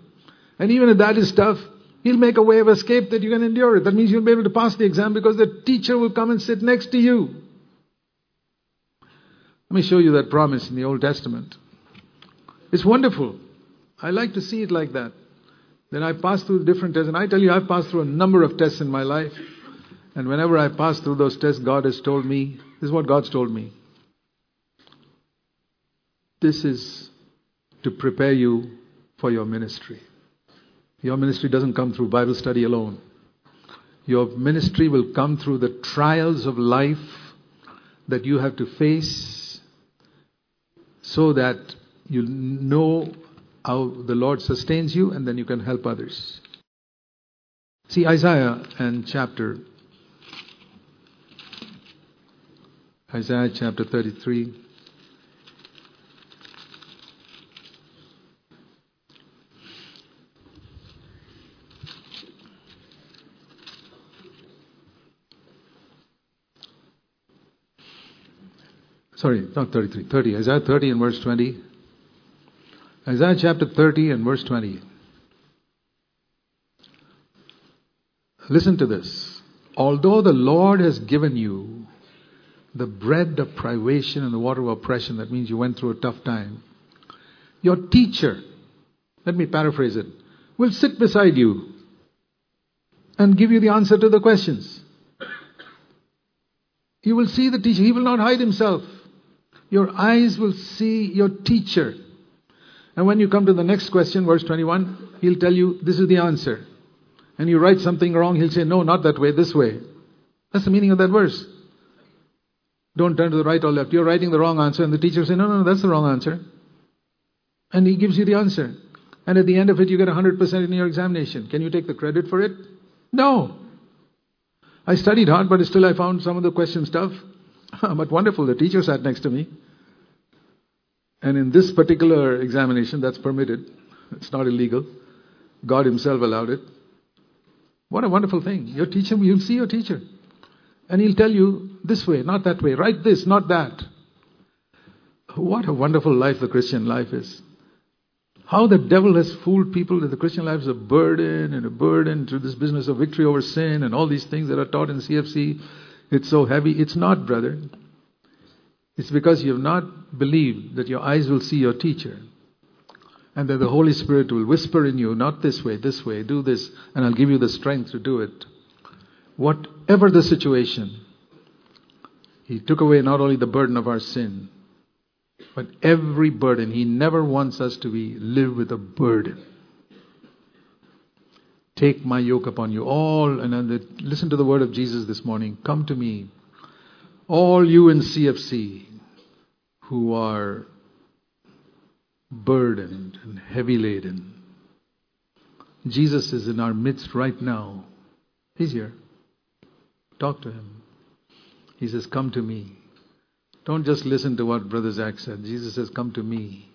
And even if that is tough, he'll make a way of escape that you can endure it. That means you'll be able to pass the exam because the teacher will come and sit next to you. Let me show you that promise in the Old Testament. It's wonderful. I like to see it like that. Then I pass through different tests, and I tell you, I've passed through a number of tests in my life. And whenever I pass through those tests, God has told me this is what God's told me. This is to prepare you for your ministry. Your ministry doesn't come through Bible study alone. Your ministry will come through the trials of life that you have to face so that you know how the Lord sustains you and then you can help others. See, Isaiah and chapter Isaiah chapter 33. Sorry, not 33, 30. Isaiah 30 and verse 20. Isaiah chapter 30 and verse 20. Listen to this. Although the Lord has given you the bread of privation and the water of oppression, that means you went through a tough time, your teacher, let me paraphrase it, will sit beside you and give you the answer to the questions. You will see the teacher. He will not hide himself. Your eyes will see your teacher. And when you come to the next question, verse 21, he'll tell you, this is the answer. And you write something wrong, he'll say, no, not that way, this way. That's the meaning of that verse. Don't turn to the right or left. You're writing the wrong answer, and the teacher says, no, no, no, that's the wrong answer. And he gives you the answer. And at the end of it, you get 100% in your examination. Can you take the credit for it? No. I studied hard, but still I found some of the questions tough. *laughs* but wonderful, the teacher sat next to me. And in this particular examination, that's permitted. It's not illegal. God Himself allowed it. What a wonderful thing. Your teacher, you'll see your teacher. And he'll tell you this way, not that way. Write this, not that. What a wonderful life the Christian life is. How the devil has fooled people that the Christian life is a burden and a burden to this business of victory over sin and all these things that are taught in CFC. It's so heavy. It's not, brother. It's because you have not believed that your eyes will see your teacher. And that the Holy Spirit will whisper in you, not this way, this way, do this, and I'll give you the strength to do it. Whatever the situation, He took away not only the burden of our sin, but every burden. He never wants us to be live with a burden. Take my yoke upon you, all, and listen to the word of Jesus this morning. Come to me, all you in CFC who are burdened and heavy laden. Jesus is in our midst right now. He's here. Talk to him. He says, Come to me. Don't just listen to what Brother Zach said. Jesus says, Come to me.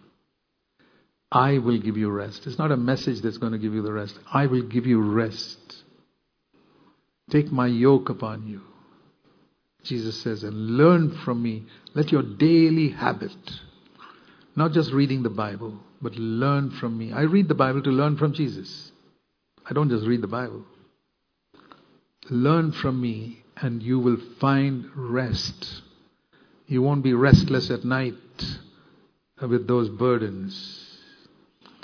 I will give you rest. It's not a message that's going to give you the rest. I will give you rest. Take my yoke upon you. Jesus says, and learn from me. Let your daily habit, not just reading the Bible, but learn from me. I read the Bible to learn from Jesus. I don't just read the Bible. Learn from me, and you will find rest. You won't be restless at night with those burdens.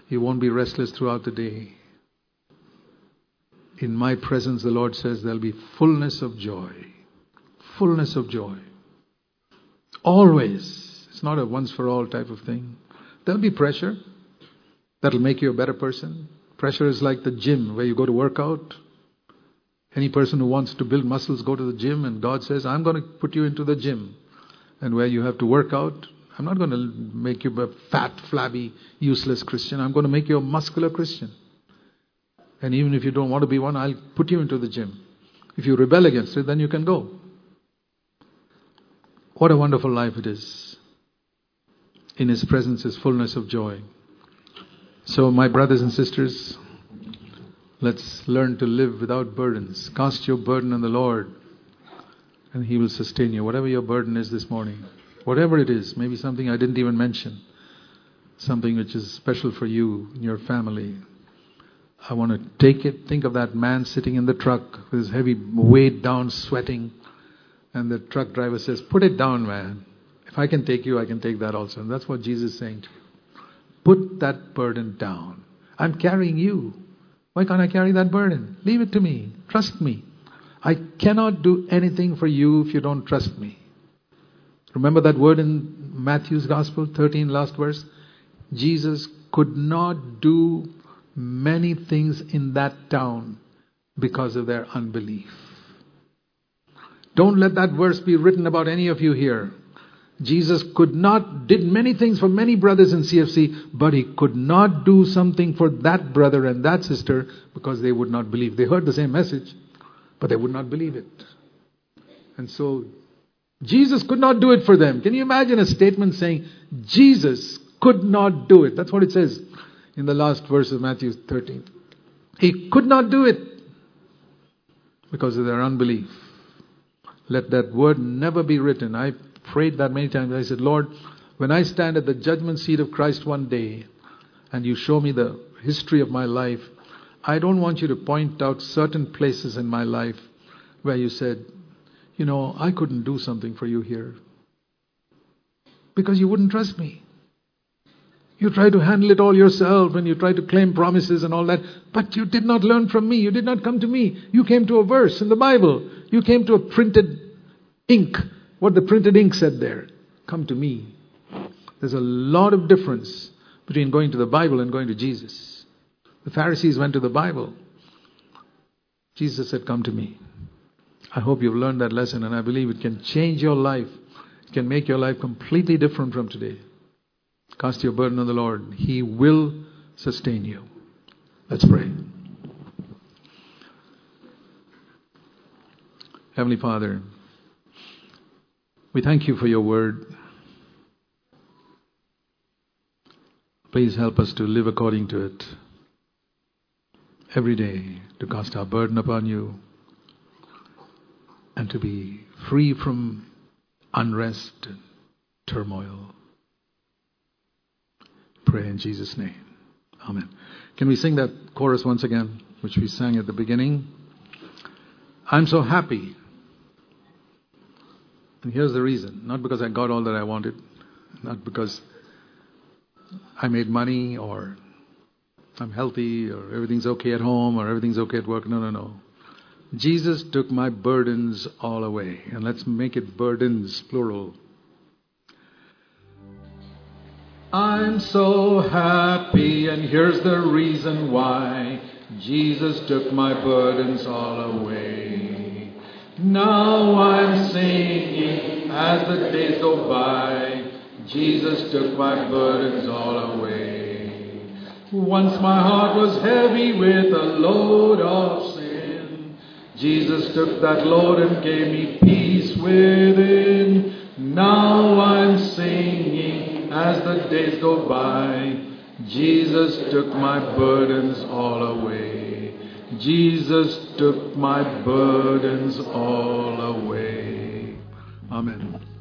You won't be restless throughout the day. In my presence, the Lord says, there'll be fullness of joy fullness of joy. Always. It's not a once for all type of thing. There'll be pressure that'll make you a better person. Pressure is like the gym where you go to work out. Any person who wants to build muscles go to the gym, and God says, I'm going to put you into the gym. And where you have to work out, I'm not going to make you a fat, flabby, useless Christian. I'm going to make you a muscular Christian. And even if you don't want to be one, I'll put you into the gym. If you rebel against it, then you can go. What a wonderful life it is. In His presence is fullness of joy. So, my brothers and sisters, let's learn to live without burdens. Cast your burden on the Lord, And He will sustain you. Whatever your burden is this morning, whatever it is, maybe something I didn't even mention, something which is special for you and your family. I want to take it. Think of that man sitting in the truck with his heavy weight down, sweating. And the truck driver says, Put it down, man. If I can take you, I can take that also. And that's what Jesus is saying to you. Put that burden down. I'm carrying you. Why can't I carry that burden? Leave it to me. Trust me. I cannot do anything for you if you don't trust me. Remember that word in Matthew's Gospel, 13, last verse? Jesus could not do many things in that town because of their unbelief. Don't let that verse be written about any of you here. Jesus could not, did many things for many brothers in CFC, but he could not do something for that brother and that sister because they would not believe. They heard the same message, but they would not believe it. And so, Jesus could not do it for them. Can you imagine a statement saying, Jesus could not do it? That's what it says in the last verse of Matthew 13. He could not do it because of their unbelief. Let that word never be written. I prayed that many times. I said, Lord, when I stand at the judgment seat of Christ one day and you show me the history of my life, I don't want you to point out certain places in my life where you said, you know, I couldn't do something for you here because you wouldn't trust me. You try to handle it all yourself and you try to claim promises and all that, but you did not learn from me. You did not come to me. You came to a verse in the Bible. You came to a printed ink what the printed ink said there. Come to me. There's a lot of difference between going to the Bible and going to Jesus. The Pharisees went to the Bible. Jesus said, Come to me. I hope you've learned that lesson, and I believe it can change your life. It can make your life completely different from today. Cast your burden on the Lord. He will sustain you. Let's pray. Heavenly Father, we thank you for your word. Please help us to live according to it every day, to cast our burden upon you, and to be free from unrest and turmoil. Pray in Jesus' name. Amen. Can we sing that chorus once again, which we sang at the beginning? I'm so happy and here's the reason not because I got all that I wanted, not because I made money or I'm healthy or everything's okay at home or everything's okay at work. No, no, no. Jesus took my burdens all away. And let's make it burdens, plural. I'm so happy, and here's the reason why. Jesus took my burdens all away. Now I'm singing as the days go by. Jesus took my burdens all away. Once my heart was heavy with a load of sin. Jesus took that load and gave me peace within. Now I'm singing as the days go by. Jesus took my burdens all away. Jesus took my burdens all away. Amen.